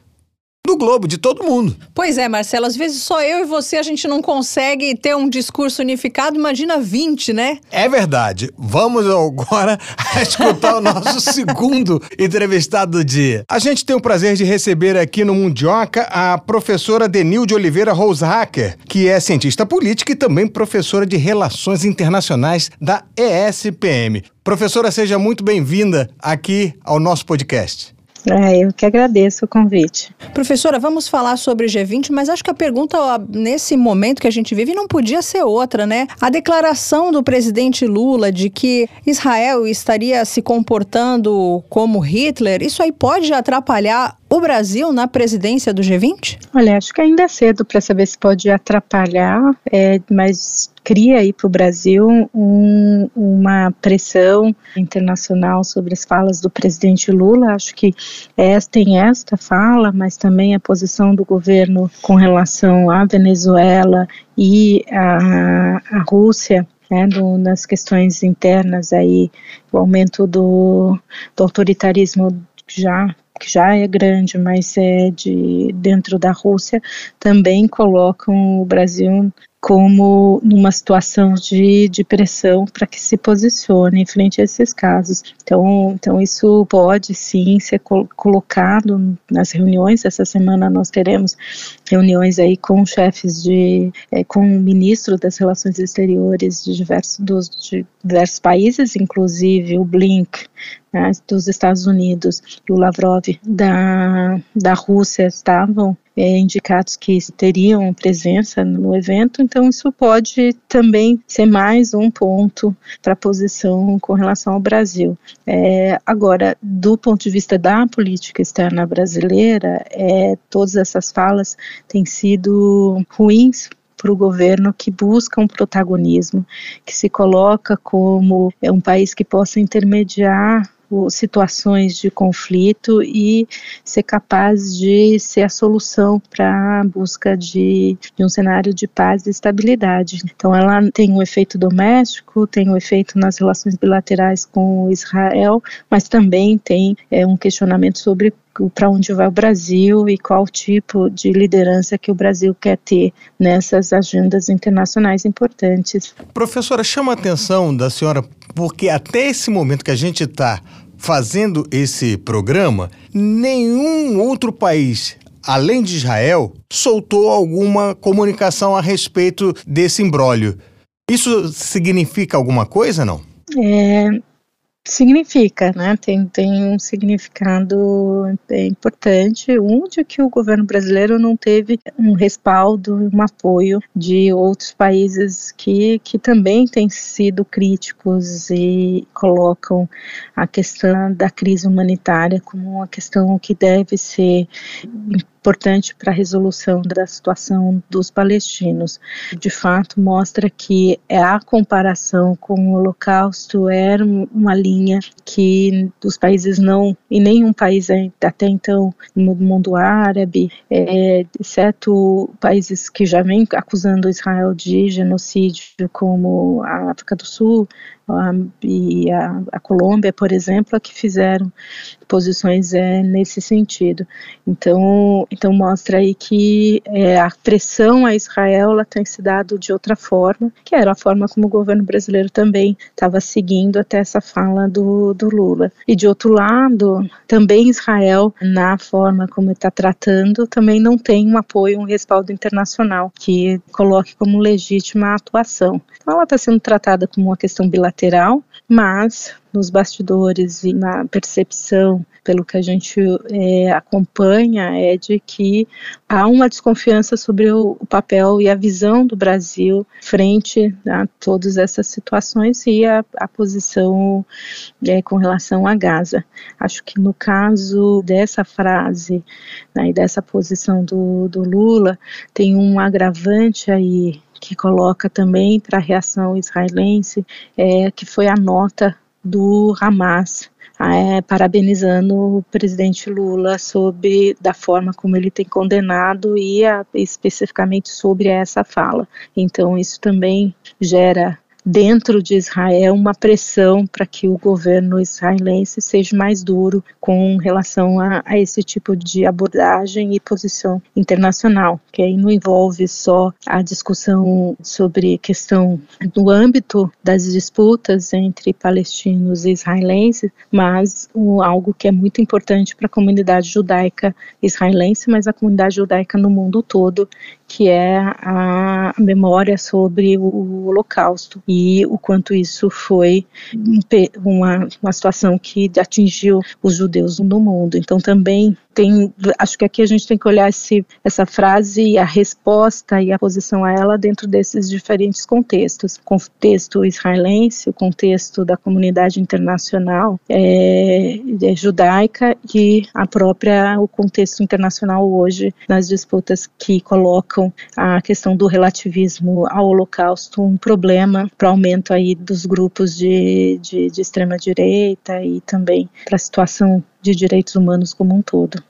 do globo, de todo mundo. Pois é, Marcelo, às vezes só eu e você a gente não consegue ter um discurso unificado, imagina 20, né? É verdade. Vamos agora [LAUGHS] escutar o nosso [LAUGHS] segundo entrevistado do dia. A gente tem o prazer de receber aqui no Mundioca a professora Denilde Oliveira Rosehacker, que é cientista política e também professora de Relações Internacionais da ESPM. Professora, seja muito bem-vinda aqui ao nosso podcast. É, eu que agradeço o convite. Professora, vamos falar sobre o G20, mas acho que a pergunta nesse momento que a gente vive não podia ser outra, né? A declaração do presidente Lula de que Israel estaria se comportando como Hitler, isso aí pode atrapalhar o Brasil na presidência do G20? Olha, acho que ainda é cedo para saber se pode atrapalhar, é, mas cria aí para o Brasil um, uma pressão internacional sobre as falas do presidente Lula. Acho que é, tem esta fala, mas também a posição do governo com relação à Venezuela e à, à Rússia né, do, nas questões internas aí, o aumento do, do autoritarismo já que já é grande, mas é de dentro da Rússia, também colocam o Brasil como numa situação de, de pressão para que se posicione em frente a esses casos. Então, então isso pode sim ser colocado nas reuniões. Essa semana nós teremos reuniões aí com chefes de, é, com o ministro das Relações Exteriores de diversos, dos, de diversos países, inclusive o Blink né, dos Estados Unidos e o Lavrov da, da Rússia estavam é, indicados que teriam presença no evento, então isso pode também ser mais um ponto para a posição com relação ao Brasil. É, agora, do ponto de vista da política externa brasileira, é, todas essas falas têm sido ruins para o governo que busca um protagonismo, que se coloca como é um país que possa intermediar situações de conflito e ser capaz de ser a solução para a busca de, de, um cenário de paz e estabilidade. Então, ela tem um efeito doméstico, tem um efeito nas relações bilaterais com Israel, mas também tem é, um questionamento sobre para onde vai o Brasil e qual tipo de liderança que o Brasil quer ter nessas agendas internacionais importantes. Professora, chama a atenção da senhora, porque até esse momento que a gente está fazendo esse programa, nenhum outro país além de Israel, soltou alguma comunicação a respeito desse imbróglio. Isso significa alguma coisa, não? É, significa, né? Tem, tem um significado importante. Um de que o governo brasileiro não teve um respaldo, um apoio de outros países que, que também têm sido críticos e colocam a questão da crise humanitária como uma questão que deve ser importante para a resolução da situação dos palestinos. De fato, mostra que a comparação com o Holocausto era uma linha que os países não, e nenhum país até então no mundo árabe, é, exceto países que já vêm acusando Israel de genocídio, como a África do Sul, e a, a, Colômbia, por exemplo, que fizeram posições é, nesse sentido. Então, então mostra aí que é, a pressão a Israel ela tem se dado de outra forma, que era a forma como o governo brasileiro também estava seguindo até essa fala do, do Lula. E de outro lado, também Israel, na forma como está tratando, também não tem um apoio, um respaldo internacional que coloque como legítima a atuação. Então ela está sendo tratada como uma questão bilateral mas nos bastidores e na percepção, pelo que a gente é, acompanha, é de que há uma desconfiança sobre o, o papel e a visão do Brasil frente a todas essas situações e a, a posição é, com relação a Gaza. Acho que no caso dessa frase né, e dessa posição do, do Lula, tem um agravante aí que coloca também para a reação israelense, é, que foi a nota do Hamas é, parabenizando o presidente Lula sobre da forma como ele tem condenado e a, especificamente sobre essa fala. Então isso também gera dentro de Israel uma pressão para que o governo israelense seja mais duro com relação a, a, esse tipo de abordagem e posição internacional, que aí não envolve só a discussão sobre questão do âmbito das disputas entre palestinos e israelenses, mas um, algo que é muito importante para a comunidade judaica israelense, mas a comunidade judaica no mundo todo, que é a memória sobre o Holocausto e o quanto isso foi uma, uma situação que atingiu os judeus no mundo. Então também tem, acho que aqui a gente tem que olhar esse, essa frase e a resposta e a posição a ela dentro desses diferentes contextos. Contexto israelense, o contexto da comunidade internacional é, é judaica e a própria o contexto internacional hoje nas disputas que colocam a questão do relativismo ao Holocausto um problema para o aumento aí dos grupos de, de, de extrema direita e também para a situação de direitos humanos como um todo.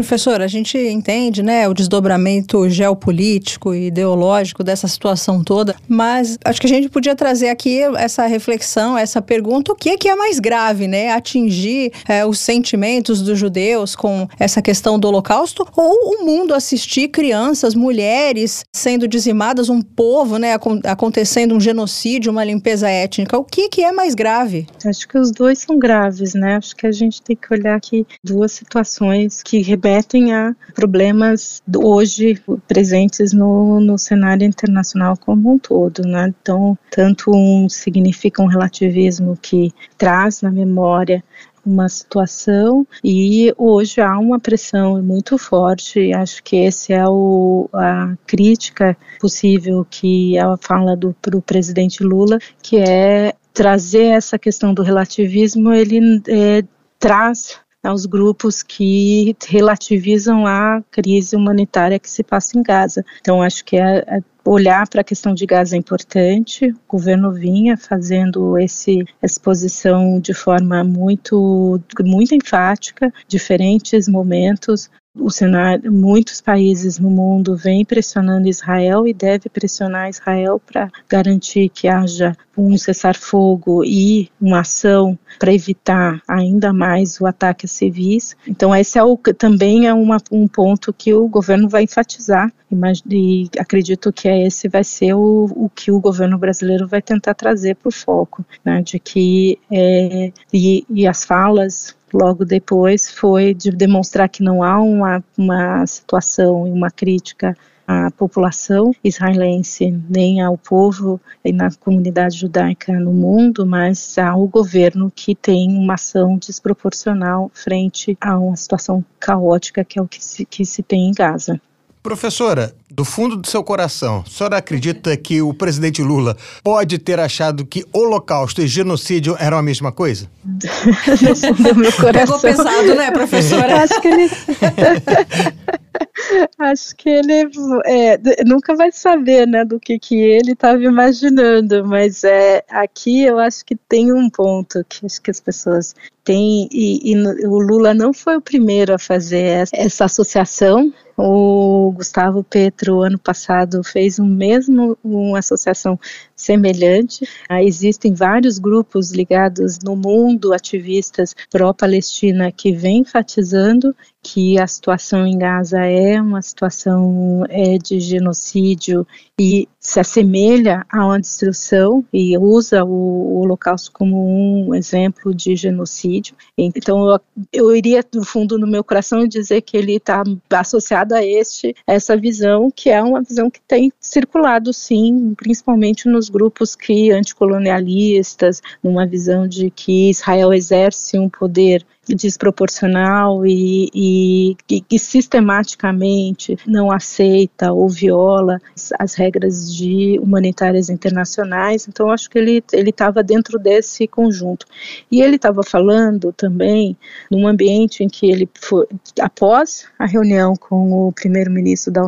Professor, a gente entende, né, o desdobramento geopolítico e ideológico dessa situação toda, mas acho que a gente podia trazer aqui essa reflexão, essa pergunta: o que é, que é mais grave, né? Atingir é, os sentimentos dos judeus com essa questão do Holocausto ou o mundo assistir crianças, mulheres sendo dizimadas, um povo, né, acontecendo um genocídio, uma limpeza étnica? O que, que é mais grave? Acho que os dois são graves, né? Acho que a gente tem que olhar aqui duas situações que rebelam remetem a problemas hoje presentes no, no cenário internacional como um todo, né? Então, tanto um significa um relativismo que traz na memória uma situação e hoje há uma pressão muito forte. Acho que esse é o, a crítica possível que ela fala do pro presidente Lula, que é trazer essa questão do relativismo. Ele é, traz aos grupos que relativizam a crise humanitária que se passa em Gaza. Então, acho que é, é olhar para a questão de Gaza é importante. O governo vinha fazendo esse exposição de forma muito muito enfática, diferentes momentos. O cenário, muitos países no mundo vêm pressionando Israel e deve pressionar Israel para garantir que haja um cessar-fogo e uma ação para evitar ainda mais o ataque a civis. Então esse é o, também é uma, um ponto que o governo vai enfatizar e acredito que esse vai ser o, o que o governo brasileiro vai tentar trazer para o foco, né, de que é, e, e as falas logo depois foi de demonstrar que não há uma, uma situação e uma crítica à população israelense, nem ao povo e na comunidade judaica no mundo, mas ao governo que tem uma ação desproporcional frente a uma situação caótica que é o que se, que se tem em Gaza. Professora, do fundo do seu coração, a senhora acredita que o presidente Lula pode ter achado que holocausto e genocídio eram a mesma coisa? [LAUGHS] no fundo do meu coração. Pegou pesado, né, professora? [LAUGHS] Acho que ele... [LAUGHS] Acho que ele é, nunca vai saber, né, do que, que ele estava imaginando, mas é, aqui eu acho que tem um ponto que acho que as pessoas têm, e, e o Lula não foi o primeiro a fazer essa, essa associação, o Gustavo Petro, ano passado, fez um mesmo, uma associação semelhante. Ah, existem vários grupos ligados no mundo, ativistas pró-Palestina, que vêm enfatizando que a situação em Gaza é uma situação é, de genocídio e se assemelha a uma destruição e usa o, Holocausto como um exemplo de genocídio. Então eu, eu iria do fundo no meu coração dizer que ele está associado a este essa visão que é uma visão que tem circulado sim, principalmente nos grupos que anticolonialistas, numa visão de que Israel exerce um poder desproporcional e, e, e, sistematicamente não aceita ou viola as regras de humanitárias internacionais. Então, acho que ele ele estava dentro desse conjunto. E ele estava falando também num ambiente em que ele foi após a reunião com o primeiro-ministro da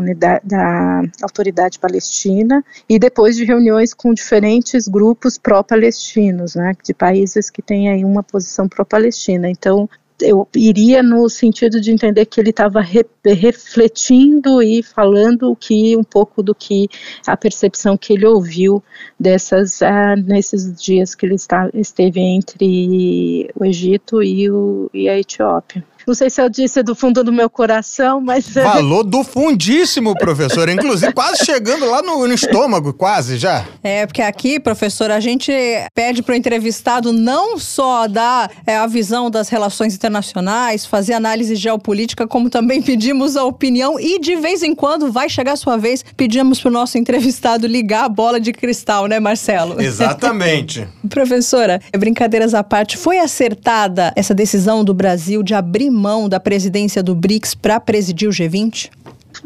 da autoridade palestina e depois de reuniões com diferentes grupos pró-palestinos, né, de países que têm aí uma posição pró-palestina. Então, eu iria no sentido de entender que ele estava re, refletindo e falando que um pouco do que a percepção que ele ouviu dessas ah, nesses dias que ele está, esteve entre o Egito e, o, e a Etiópia. Não sei se eu disse do fundo do meu coração, mas. É. Falou do fundíssimo, professor. Inclusive, quase chegando lá no, no, estômago, quase já. É, porque aqui, professor, a gente pede para o entrevistado não só dar é, a visão das relações internacionais, fazer análise geopolítica, como também pedimos a opinião e, de vez em quando, vai chegar a sua vez, pedimos para o nosso entrevistado ligar a bola de cristal, né, Marcelo? Exatamente. [LAUGHS] Professora, brincadeiras à parte, foi acertada essa decisão do Brasil de abrir mão da presidência do BRICS para presidir o G20?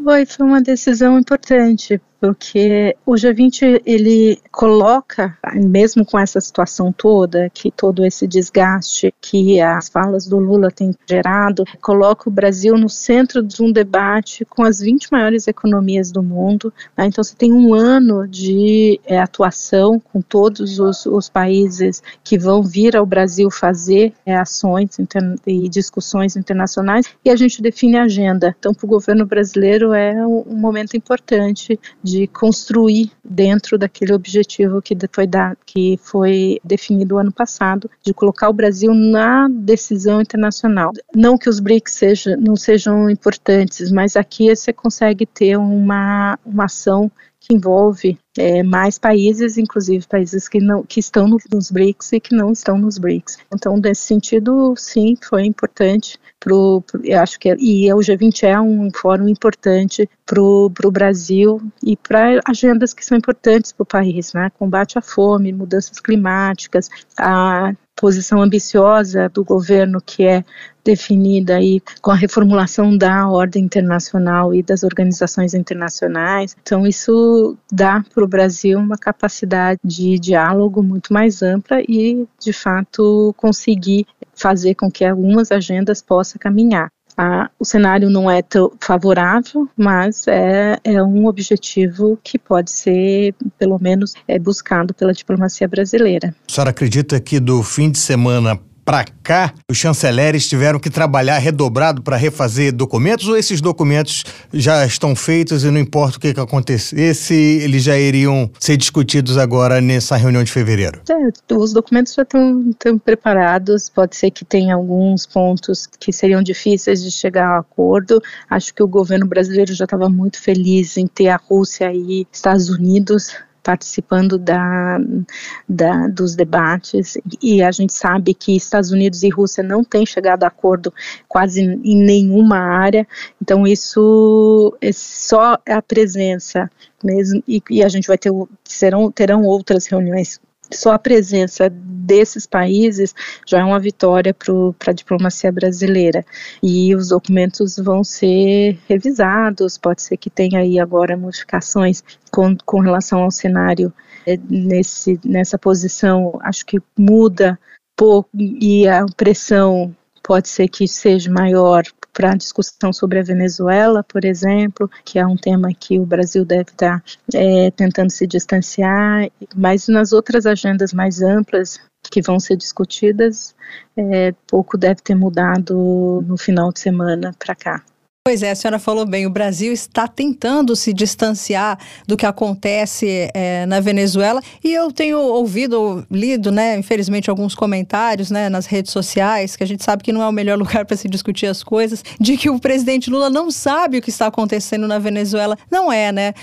Foi, foi uma decisão importante, porque o G20 ele coloca, mesmo com essa situação toda, que todo esse desgaste que as falas do Lula têm gerado, coloca o Brasil no centro de um debate com as 20 maiores economias do mundo. Né? Então você tem um ano de é, atuação com todos os, os, países que vão vir ao Brasil fazer é, ações e discussões internacionais e a gente define a agenda. Então para o governo brasileiro é um, momento importante de construir dentro daquele objetivo que foi, que foi definido ano passado, de colocar o Brasil na decisão internacional. Não que os BRICS seja, não sejam importantes, mas aqui você consegue ter uma, uma ação que envolve é, mais países, inclusive países que, não, que estão no, nos BRICS e que não estão nos BRICS. Então, nesse sentido, sim, foi importante. Pro eu acho que é, e o G20 é um fórum importante para o Brasil e para agendas que são importantes para o país, né? Combate à fome, mudanças climáticas, a posição ambiciosa do governo que é definida aí com a reformulação da ordem internacional e das organizações internacionais. Então isso dá para o Brasil uma capacidade de diálogo muito mais ampla e de fato conseguir fazer com que algumas agendas possam caminhar. O cenário não é tão favorável, mas é, é um objetivo que pode ser, pelo menos, é buscado pela diplomacia brasileira. A senhora acredita que do fim de semana para cá, os chanceleres tiveram que trabalhar redobrado para refazer documentos ou esses documentos já estão feitos e não importa o que, que acontecesse, eles já iriam ser discutidos agora nessa reunião de fevereiro? É, os documentos já estão, estão preparados, pode ser que tenha alguns pontos que seriam difíceis de chegar a acordo. Acho que o governo brasileiro já estava muito feliz em ter a Rússia e Estados Unidos participando da, da, dos debates. E a gente sabe que Estados Unidos e Rússia não têm chegado a acordo quase em nenhuma área, então isso é só a presença mesmo. E, e a gente vai ter serão terão outras reuniões só a presença desses países já é uma vitória para a diplomacia brasileira. E os documentos vão ser revisados, pode ser que tenha aí agora modificações com, com relação ao cenário é, nesse, nessa posição, acho que muda pouco e a pressão pode ser que seja maior para a discussão sobre a Venezuela, por exemplo, que é um tema que o Brasil deve estar é, tentando se distanciar, mas nas outras agendas mais amplas que vão ser discutidas, é, pouco deve ter mudado no final de semana para cá. Pois é, a senhora falou bem, o Brasil está tentando se distanciar do que acontece é, na Venezuela e eu tenho ouvido, lido, né, infelizmente, alguns comentários né, nas redes sociais, que a gente sabe que não é o melhor [LAUGHS] lugar para se discutir as coisas, de que o presidente Lula não sabe o que está acontecendo na Venezuela. Não é, né?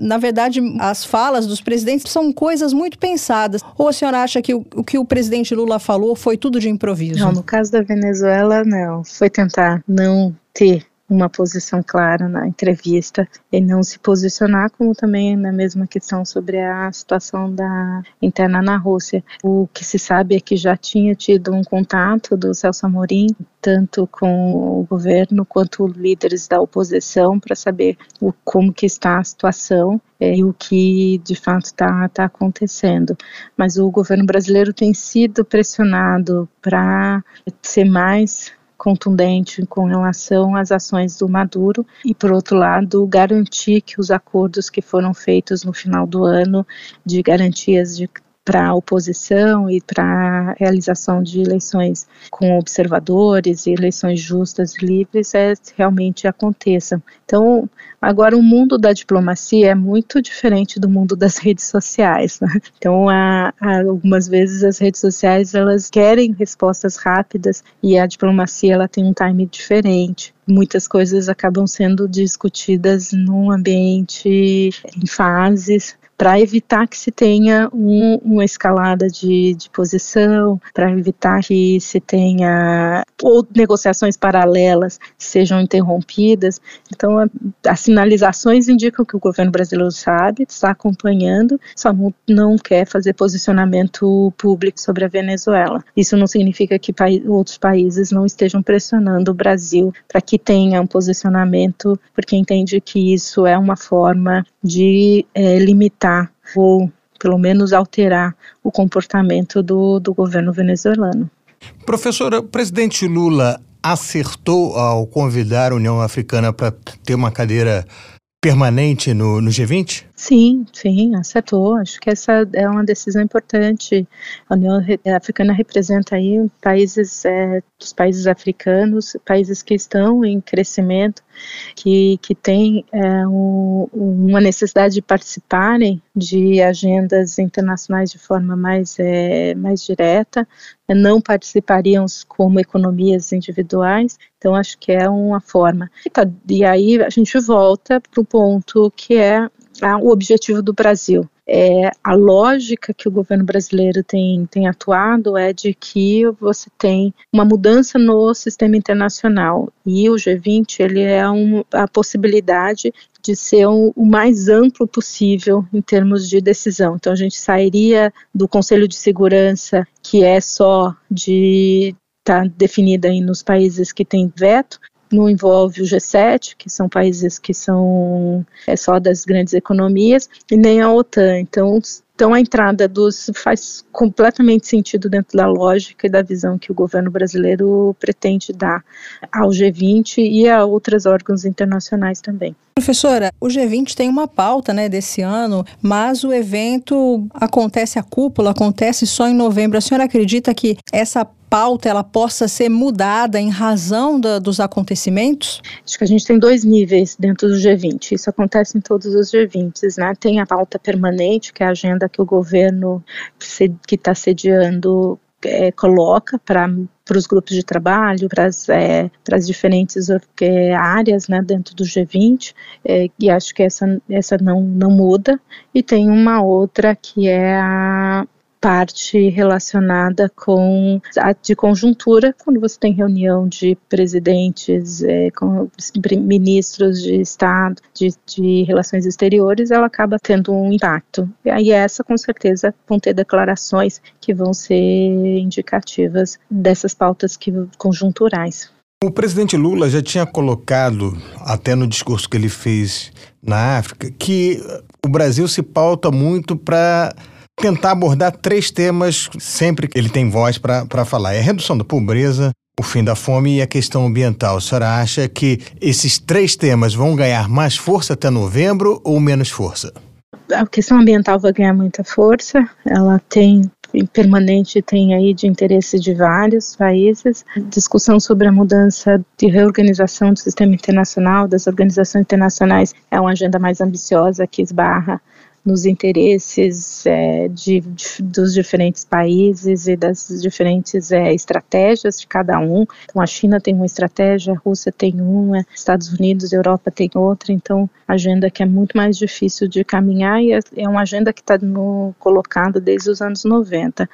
Na verdade, as falas dos presidentes são coisas muito pensadas. Ou a senhora acha que o, o que o presidente Lula falou foi tudo de improviso? Não, no caso da Venezuela, não. Foi tentar não ter uma posição clara na entrevista e não se posicionar, como também na mesma questão sobre a situação da interna na Rússia. O que se sabe é que já tinha tido um contato do Celso Amorim, tanto com o governo quanto líderes da oposição, para saber o, como que está a situação é, e o que de fato está tá acontecendo. Mas o governo brasileiro tem sido pressionado para ser mais contundente com relação às ações do Maduro e, por outro lado, garantir que os acordos que foram feitos no final do ano de garantias de para oposição e para realização de eleições com observadores e eleições justas e livres é, realmente aconteçam. Então, agora o mundo da diplomacia é muito diferente do mundo das [LAUGHS] redes sociais. Né? Então, há, há, algumas vezes as redes sociais elas querem respostas rápidas e a diplomacia ela tem um time diferente muitas coisas acabam sendo discutidas num ambiente em fases para evitar que se tenha um, uma escalada de, de posição, para evitar que se tenha ou negociações paralelas sejam interrompidas. Então, a, as sinalizações indicam que o governo brasileiro sabe, está acompanhando, só não, não quer fazer posicionamento público sobre a Venezuela. Isso não significa que outros países não estejam pressionando o Brasil para que tenha um posicionamento, porque entende que isso é uma forma de é, limitar ou pelo menos alterar o comportamento do, do governo venezuelano. Professora, o presidente Lula acertou ao convidar a União Africana para ter uma cadeira permanente no, no G20? Sim, sim, acertou. Acho que essa é uma decisão importante. A União Africana representa aí países, é, dos países africanos, países que estão em crescimento, que, que têm é, um, uma necessidade de participarem de agendas internacionais de forma mais, é, mais direta, não participariam como economias individuais. Então, acho que é uma forma. E, tá, e aí a gente volta para o ponto que é o objetivo do Brasil. É, a lógica que o governo brasileiro tem, tem atuado é de que você tem uma mudança no sistema internacional e o G20 ele é um, a possibilidade de ser o mais amplo possível em termos de decisão. Então a gente sairia do Conselho de Segurança que é só de está definida aí nos países que têm veto não envolve o G7, que são países que são é, só das grandes economias, e nem a OTAN. Então, então a entrada dos faz completamente sentido dentro da lógica e da visão que o governo brasileiro pretende dar ao G20 e a outros órgãos internacionais também. Professora, o G20 tem uma pauta né, desse ano, mas o evento acontece, a cúpula acontece só em novembro. A senhora acredita que essa pauta ela possa ser mudada em razão da, dos acontecimentos? Acho que a gente tem dois níveis dentro do G20. Isso acontece em todos os G20s, né? Tem a pauta permanente, que é a agenda que o governo que está sediando é, coloca para os grupos de trabalho, para as, é, diferentes é, áreas né, dentro do G20, é, e acho que essa, essa não, não muda. E tem uma outra que é a parte relacionada com a de conjuntura, quando você tem reunião de presidentes, é, com ministros de Estado, de, de, relações exteriores, ela acaba tendo um impacto. E aí essa, com certeza, vão ter declarações que vão ser indicativas dessas pautas que, conjunturais. O presidente Lula já tinha colocado, até no discurso que ele fez na África, que o Brasil se pauta muito para tentar abordar três temas sempre que ele tem voz para falar: é a redução da pobreza, o fim da fome e a questão ambiental. A senhora acha que esses três temas vão ganhar mais força até novembro ou menos força? A questão ambiental vai ganhar muita força. Ela tem permanente tem aí de interesse de vários países. Discussão sobre a mudança de reorganização do sistema internacional, das organizações internacionais, é uma agenda mais ambiciosa que esbarra nos interesses é, de, de, dos diferentes países e das diferentes é, estratégias de cada um. Então, a China tem uma estratégia, a Rússia tem uma, Estados Unidos, Europa tem outra. Então, agenda que é muito mais difícil de caminhar e é, é uma agenda que está colocada desde os anos 90.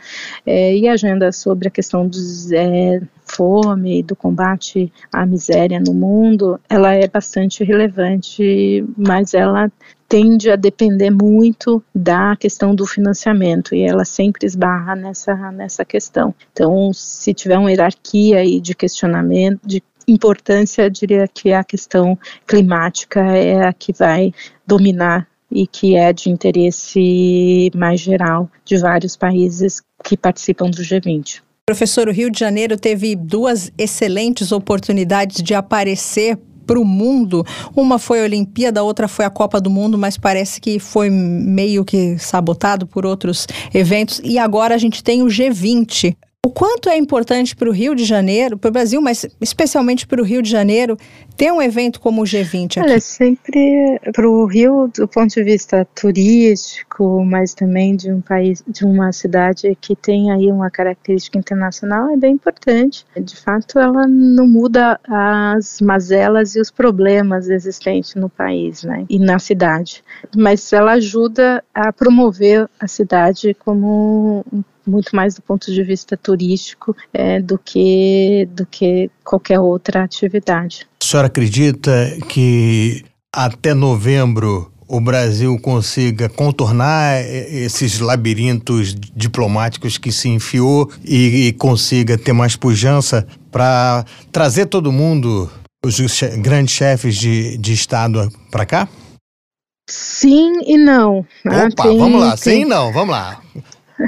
É, e a agenda sobre a questão dos é, fome, do combate à miséria no mundo, ela é bastante relevante, mas ela tende a depender muito da questão do financiamento e ela sempre esbarra nessa, nessa questão. Então, se tiver uma hierarquia aí de questionamento, de importância, diria que a questão climática é a que vai dominar e que é de interesse mais geral de vários países que participam do G20. Professor, o Rio de Janeiro teve duas excelentes oportunidades de aparecer para o mundo. Uma foi a Olimpíada, a outra foi a Copa do Mundo, mas parece que foi meio que sabotado por outros eventos. E agora a gente tem o G20. O quanto é importante para o Rio de Janeiro, para o Brasil, mas especialmente para o Rio de Janeiro, ter um evento como o G20 aqui? Olha, sempre para o Rio, do ponto de vista turístico, mas também de um país, de uma cidade que tem aí uma característica internacional, é bem importante. De fato, ela não muda as mazelas e os problemas existentes no país, né, e na cidade, mas ela ajuda a promover a cidade como um muito mais do ponto de vista turístico é, do que do que qualquer outra atividade. A senhora acredita que até novembro o Brasil consiga contornar esses labirintos diplomáticos que se enfiou e, e consiga ter mais pujança para trazer todo mundo, os grandes chefes de, de Estado para cá? Sim e não. Né? Opa, tem, vamos lá, tem... sim e não, vamos lá.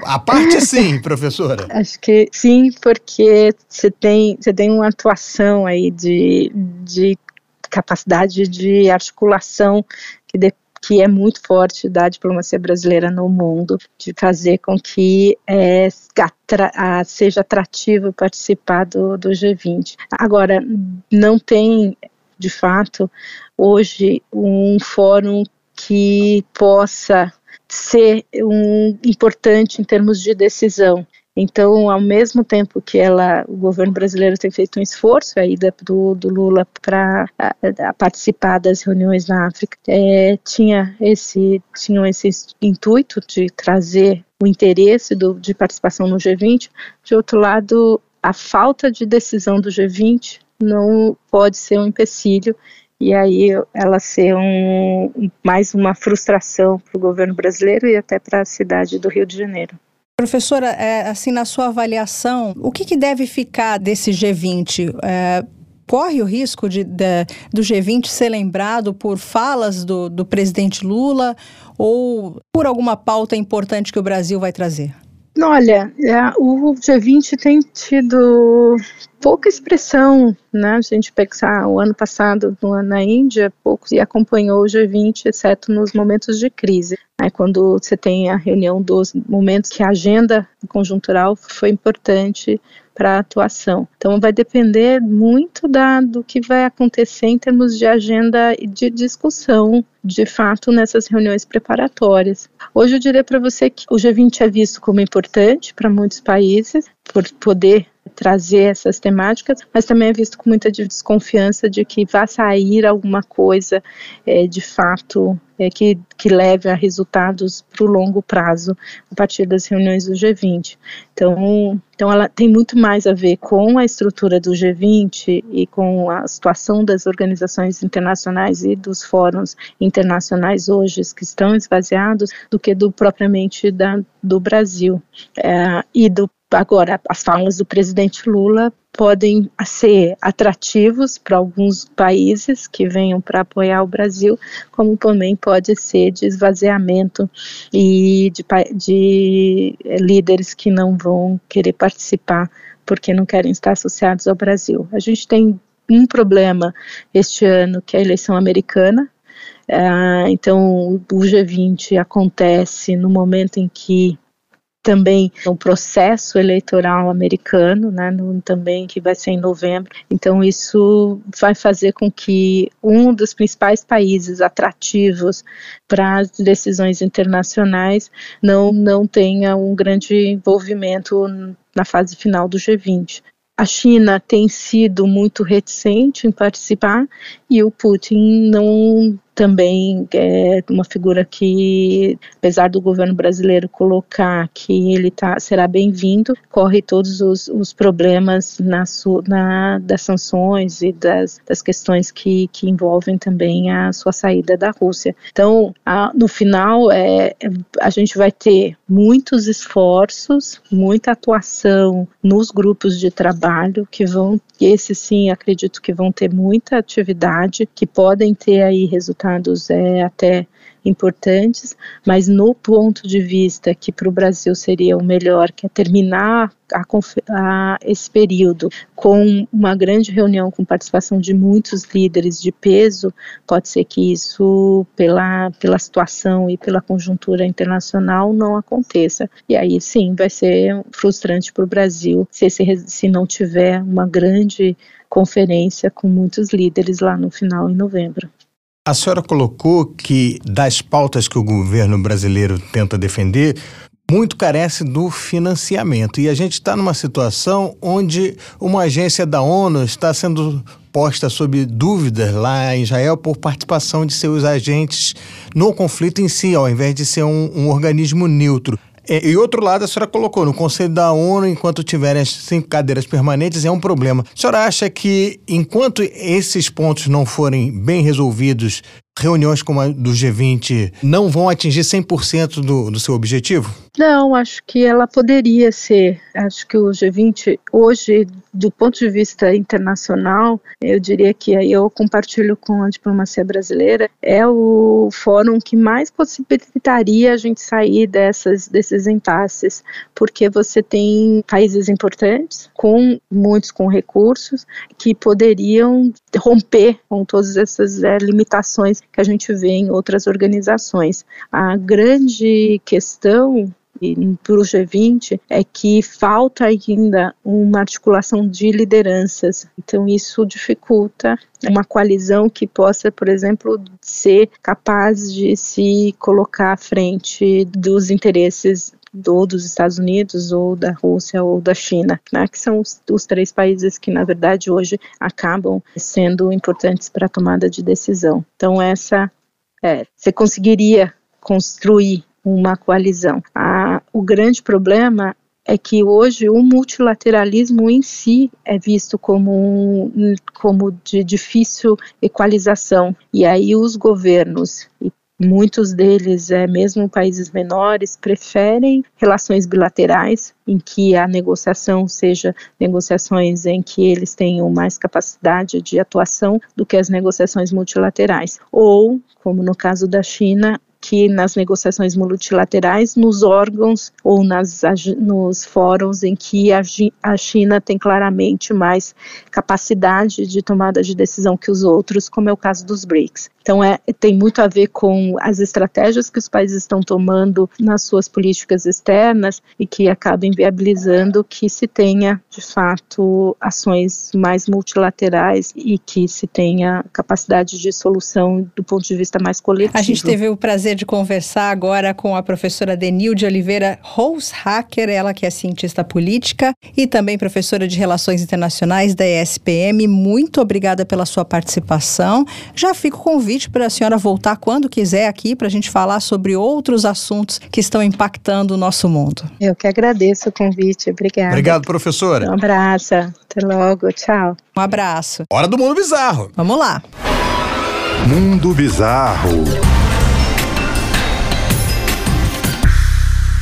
A parte sim, professora. [LAUGHS] Acho que sim, porque você tem, você tem uma atuação aí de, de capacidade de articulação que, que é muito forte da diplomacia brasileira no mundo, de fazer com que é, atra, a, seja atrativo participar do, do G20. Agora, não tem, de fato, hoje um fórum que possa ser um importante em termos de decisão. Então, ao mesmo tempo que ela, o governo brasileiro tem feito um esforço, a ida do, do Lula para participar das reuniões na África, é, tinha esse, tinham esse intuito de trazer o interesse do, de participação no G20. De outro lado, a falta de decisão do G20 não pode ser um empecilho e aí ela ser um, mais uma frustração para o governo brasileiro e até para a cidade do Rio de Janeiro. Professora, é, assim, na sua avaliação, o que, que deve ficar desse G20? É, corre o risco de, de, do G20 ser lembrado por falas do, do presidente Lula ou por alguma pauta importante que o Brasil vai trazer? Olha, é, o G20 tem tido pouca expressão, né? Se a gente pensar o ano passado na Índia, poucos e acompanhou o G20, exceto nos momentos de crise. Né? Quando você tem a reunião dos momentos que a agenda conjuntural foi importante para atuação. Então, vai depender muito da, do que vai acontecer em termos de agenda e de discussão, de fato, nessas reuniões preparatórias. Hoje, eu diria para você que o G20 é visto como importante para muitos países, por poder trazer essas temáticas, mas também é visto com muita desconfiança de que vá sair alguma coisa é, de fato é, que, que leve a resultados para o longo prazo a partir das reuniões do G20. Então, então, ela tem muito mais a ver com a estrutura do G20 e com a situação das organizações internacionais e dos fóruns internacionais hoje que estão esvaziados do que do propriamente da, do Brasil é, e do Agora, as falas do presidente Lula podem ser atrativos para alguns países que venham para apoiar o Brasil, como também pode ser de esvaziamento e de, de líderes que não vão querer participar porque não querem estar associados ao Brasil. A gente tem um problema este ano, que é a eleição americana. Uh, então, o G20 acontece no momento em que também o processo eleitoral americano, né, no, também que vai ser em novembro. Então isso vai fazer com que um dos principais países atrativos para as decisões internacionais não não tenha um grande envolvimento na fase final do G20. A China tem sido muito reticente em participar e o Putin não também é uma figura que, apesar do governo brasileiro colocar que ele tá, será bem-vindo, corre todos os, os problemas na, na, das sanções e das, das questões que, que envolvem também a sua saída da Rússia. Então, a, no final, é, a gente vai ter muitos esforços, muita atuação nos grupos de trabalho que vão, esses sim, acredito que vão ter muita atividade, que podem ter aí resultados é, até importantes, mas no ponto de vista que para o Brasil seria o melhor, que é terminar a, a, esse período com uma grande reunião com participação de muitos líderes de peso, pode ser que isso, pela, pela situação e pela conjuntura internacional, não aconteça. E aí sim vai ser frustrante para o Brasil se, esse, se não tiver uma grande conferência com muitos líderes lá no final, em novembro. A senhora colocou que das pautas que o governo brasileiro tenta defender, muito carece do financiamento. E a gente está numa situação onde uma agência da ONU está sendo posta sob dúvidas lá em Israel por participação de seus agentes no conflito em si, ao invés de ser um, um organismo neutro. É, e outro lado, a senhora colocou, no Conselho da ONU, enquanto tiverem as cinco cadeiras permanentes, é um problema. A senhora acha que, enquanto esses pontos não forem bem resolvidos, reuniões como a do G20 não vão atingir 100% do, do seu objetivo? Não, acho que ela poderia ser. Acho que o G20, hoje, do ponto de vista internacional, eu diria que aí eu compartilho com a diplomacia brasileira, é o fórum que mais possibilitaria a gente sair dessas, desses impasses, porque você tem países importantes, com muitos com recursos, que poderiam romper com todas essas é, limitações que a gente vê em outras organizações. A grande questão para o G20 é que falta ainda uma articulação de lideranças. Então, isso dificulta uma coalizão que possa, por exemplo, ser capaz de se colocar à frente dos interesses ou dos Estados Unidos, ou da Rússia, ou da China, né, que são os, os três países que, na verdade, hoje acabam sendo importantes para a tomada de decisão. Então, essa, é, você conseguiria construir uma coalizão. Ah, o grande problema é que hoje o multilateralismo em si é visto como, um, como de difícil equalização. E aí os governos, e muitos deles, é, mesmo países menores, preferem relações bilaterais, em que a negociação seja negociações em que eles tenham mais capacidade de atuação do que as negociações multilaterais. Ou, como no caso da China, que nas negociações multilaterais, nos órgãos ou nas, nos fóruns em que a, a China tem claramente mais capacidade de tomada de decisão que os outros, como é o caso dos BRICS. Então, é, tem muito a ver com as estratégias que os países estão tomando nas suas políticas externas e que acabam inviabilizando que se tenha, de fato, ações mais multilaterais e que se tenha capacidade de solução do ponto de vista mais coletivo. A gente teve o prazer de conversar agora com a professora Denilde Oliveira Hacker, ela que é cientista política e também professora de Relações Internacionais da ESPM. Muito obrigada pela sua participação. Já fico convite convite para a senhora voltar quando quiser aqui para a gente falar sobre outros assuntos que estão impactando o nosso mundo. Eu que agradeço o convite. Obrigada. Obrigado, professora. Um abraço. Até logo. Tchau. Um abraço. Hora do Mundo Bizarro. Vamos lá. Mundo Bizarro.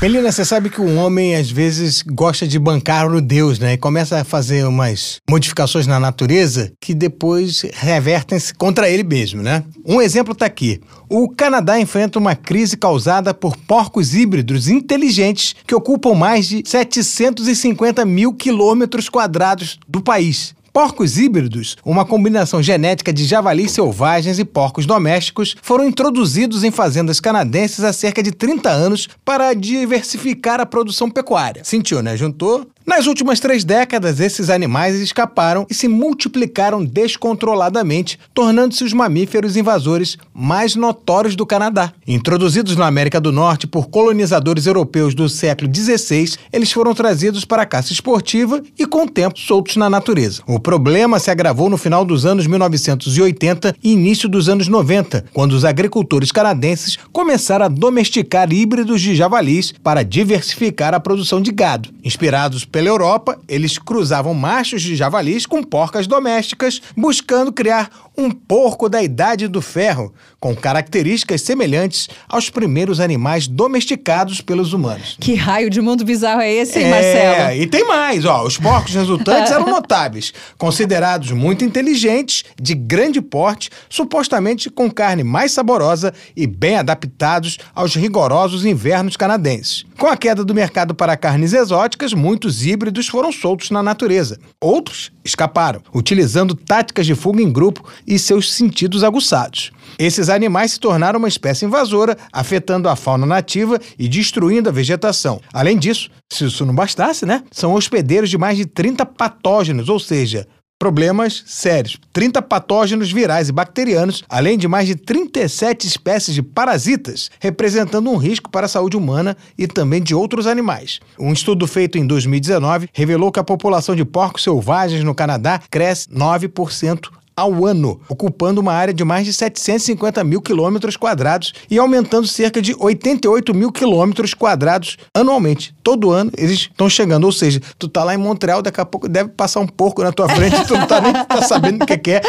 Melina, você sabe que um homem às vezes gosta de bancar no Deus, né? E começa a fazer umas modificações na natureza que depois revertem-se contra ele mesmo, né? Um exemplo está aqui. O Canadá enfrenta uma crise causada por porcos híbridos inteligentes que ocupam mais de 750 mil quilômetros quadrados do país. Porcos híbridos, uma combinação genética de javalis selvagens e porcos domésticos, foram introduzidos em fazendas canadenses há cerca de 30 anos para diversificar a produção pecuária. Sentiu, né? Juntou nas últimas três décadas, esses animais escaparam e se multiplicaram descontroladamente, tornando-se os mamíferos invasores mais notórios do Canadá. Introduzidos na América do Norte por colonizadores europeus do século XVI, eles foram trazidos para a caça esportiva e, com o tempo, soltos na natureza. O problema se agravou no final dos anos 1980 e início dos anos 90, quando os agricultores canadenses começaram a domesticar híbridos de javalis para diversificar a produção de gado. Inspirados pela Europa, eles cruzavam machos de javalis com porcas domésticas, buscando criar um porco da Idade do Ferro, com características semelhantes aos primeiros animais domesticados pelos humanos. Que raio de mundo bizarro é esse, hein, é, Marcelo? e tem mais, ó. Os porcos resultantes [LAUGHS] eram notáveis, considerados muito inteligentes, de grande porte, supostamente com carne mais saborosa e bem adaptados aos rigorosos invernos canadenses. Com a queda do mercado para carnes exóticas, muitos híbridos foram soltos na natureza. Outros escaparam, utilizando táticas de fuga em grupo e seus sentidos aguçados. Esses animais se tornaram uma espécie invasora, afetando a fauna nativa e destruindo a vegetação. Além disso, se isso não bastasse, né? São hospedeiros de mais de 30 patógenos, ou seja, problemas sérios. 30 patógenos virais e bacterianos, além de mais de 37 espécies de parasitas, representando um risco para a saúde humana e também de outros animais. Um estudo feito em 2019 revelou que a população de porcos selvagens no Canadá cresce 9% ao ano, ocupando uma área de mais de 750 mil quilômetros quadrados e aumentando cerca de 88 mil quilômetros quadrados anualmente. Todo ano eles estão chegando, ou seja, tu tá lá em Montreal, daqui a pouco deve passar um porco na tua frente, tu não tá nem tá sabendo o que, que é.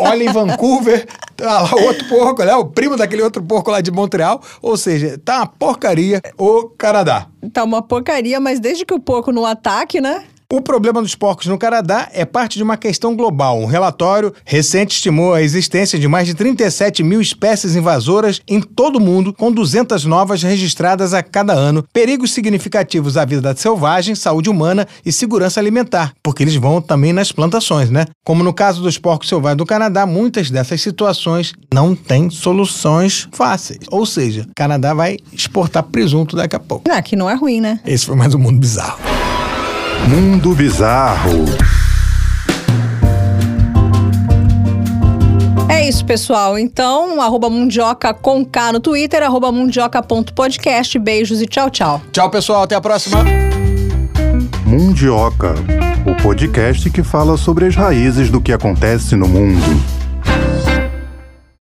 Olha em Vancouver, tá lá outro porco, né? O primo daquele outro porco lá de Montreal, ou seja, tá uma porcaria o Canadá. Tá uma porcaria, mas desde que o porco não ataque, né? O problema dos porcos no Canadá é parte de uma questão global. Um relatório recente estimou a existência de mais de 37 mil espécies invasoras em todo o mundo, com 200 novas registradas a cada ano. Perigos significativos à vida selvagem, saúde humana e segurança alimentar, porque eles vão também nas plantações, né? Como no caso dos porcos selvagens do Canadá, muitas dessas situações não têm soluções fáceis. Ou seja, o Canadá vai exportar presunto daqui a pouco. Ah, que não é ruim, né? Esse foi mais um mundo bizarro. Mundo Bizarro. É isso, pessoal. Então, arroba Mundioca com K no Twitter, arroba mundioca.podcast. Beijos e tchau, tchau. Tchau, pessoal. Até a próxima. Mundioca, o podcast que fala sobre as raízes do que acontece no mundo.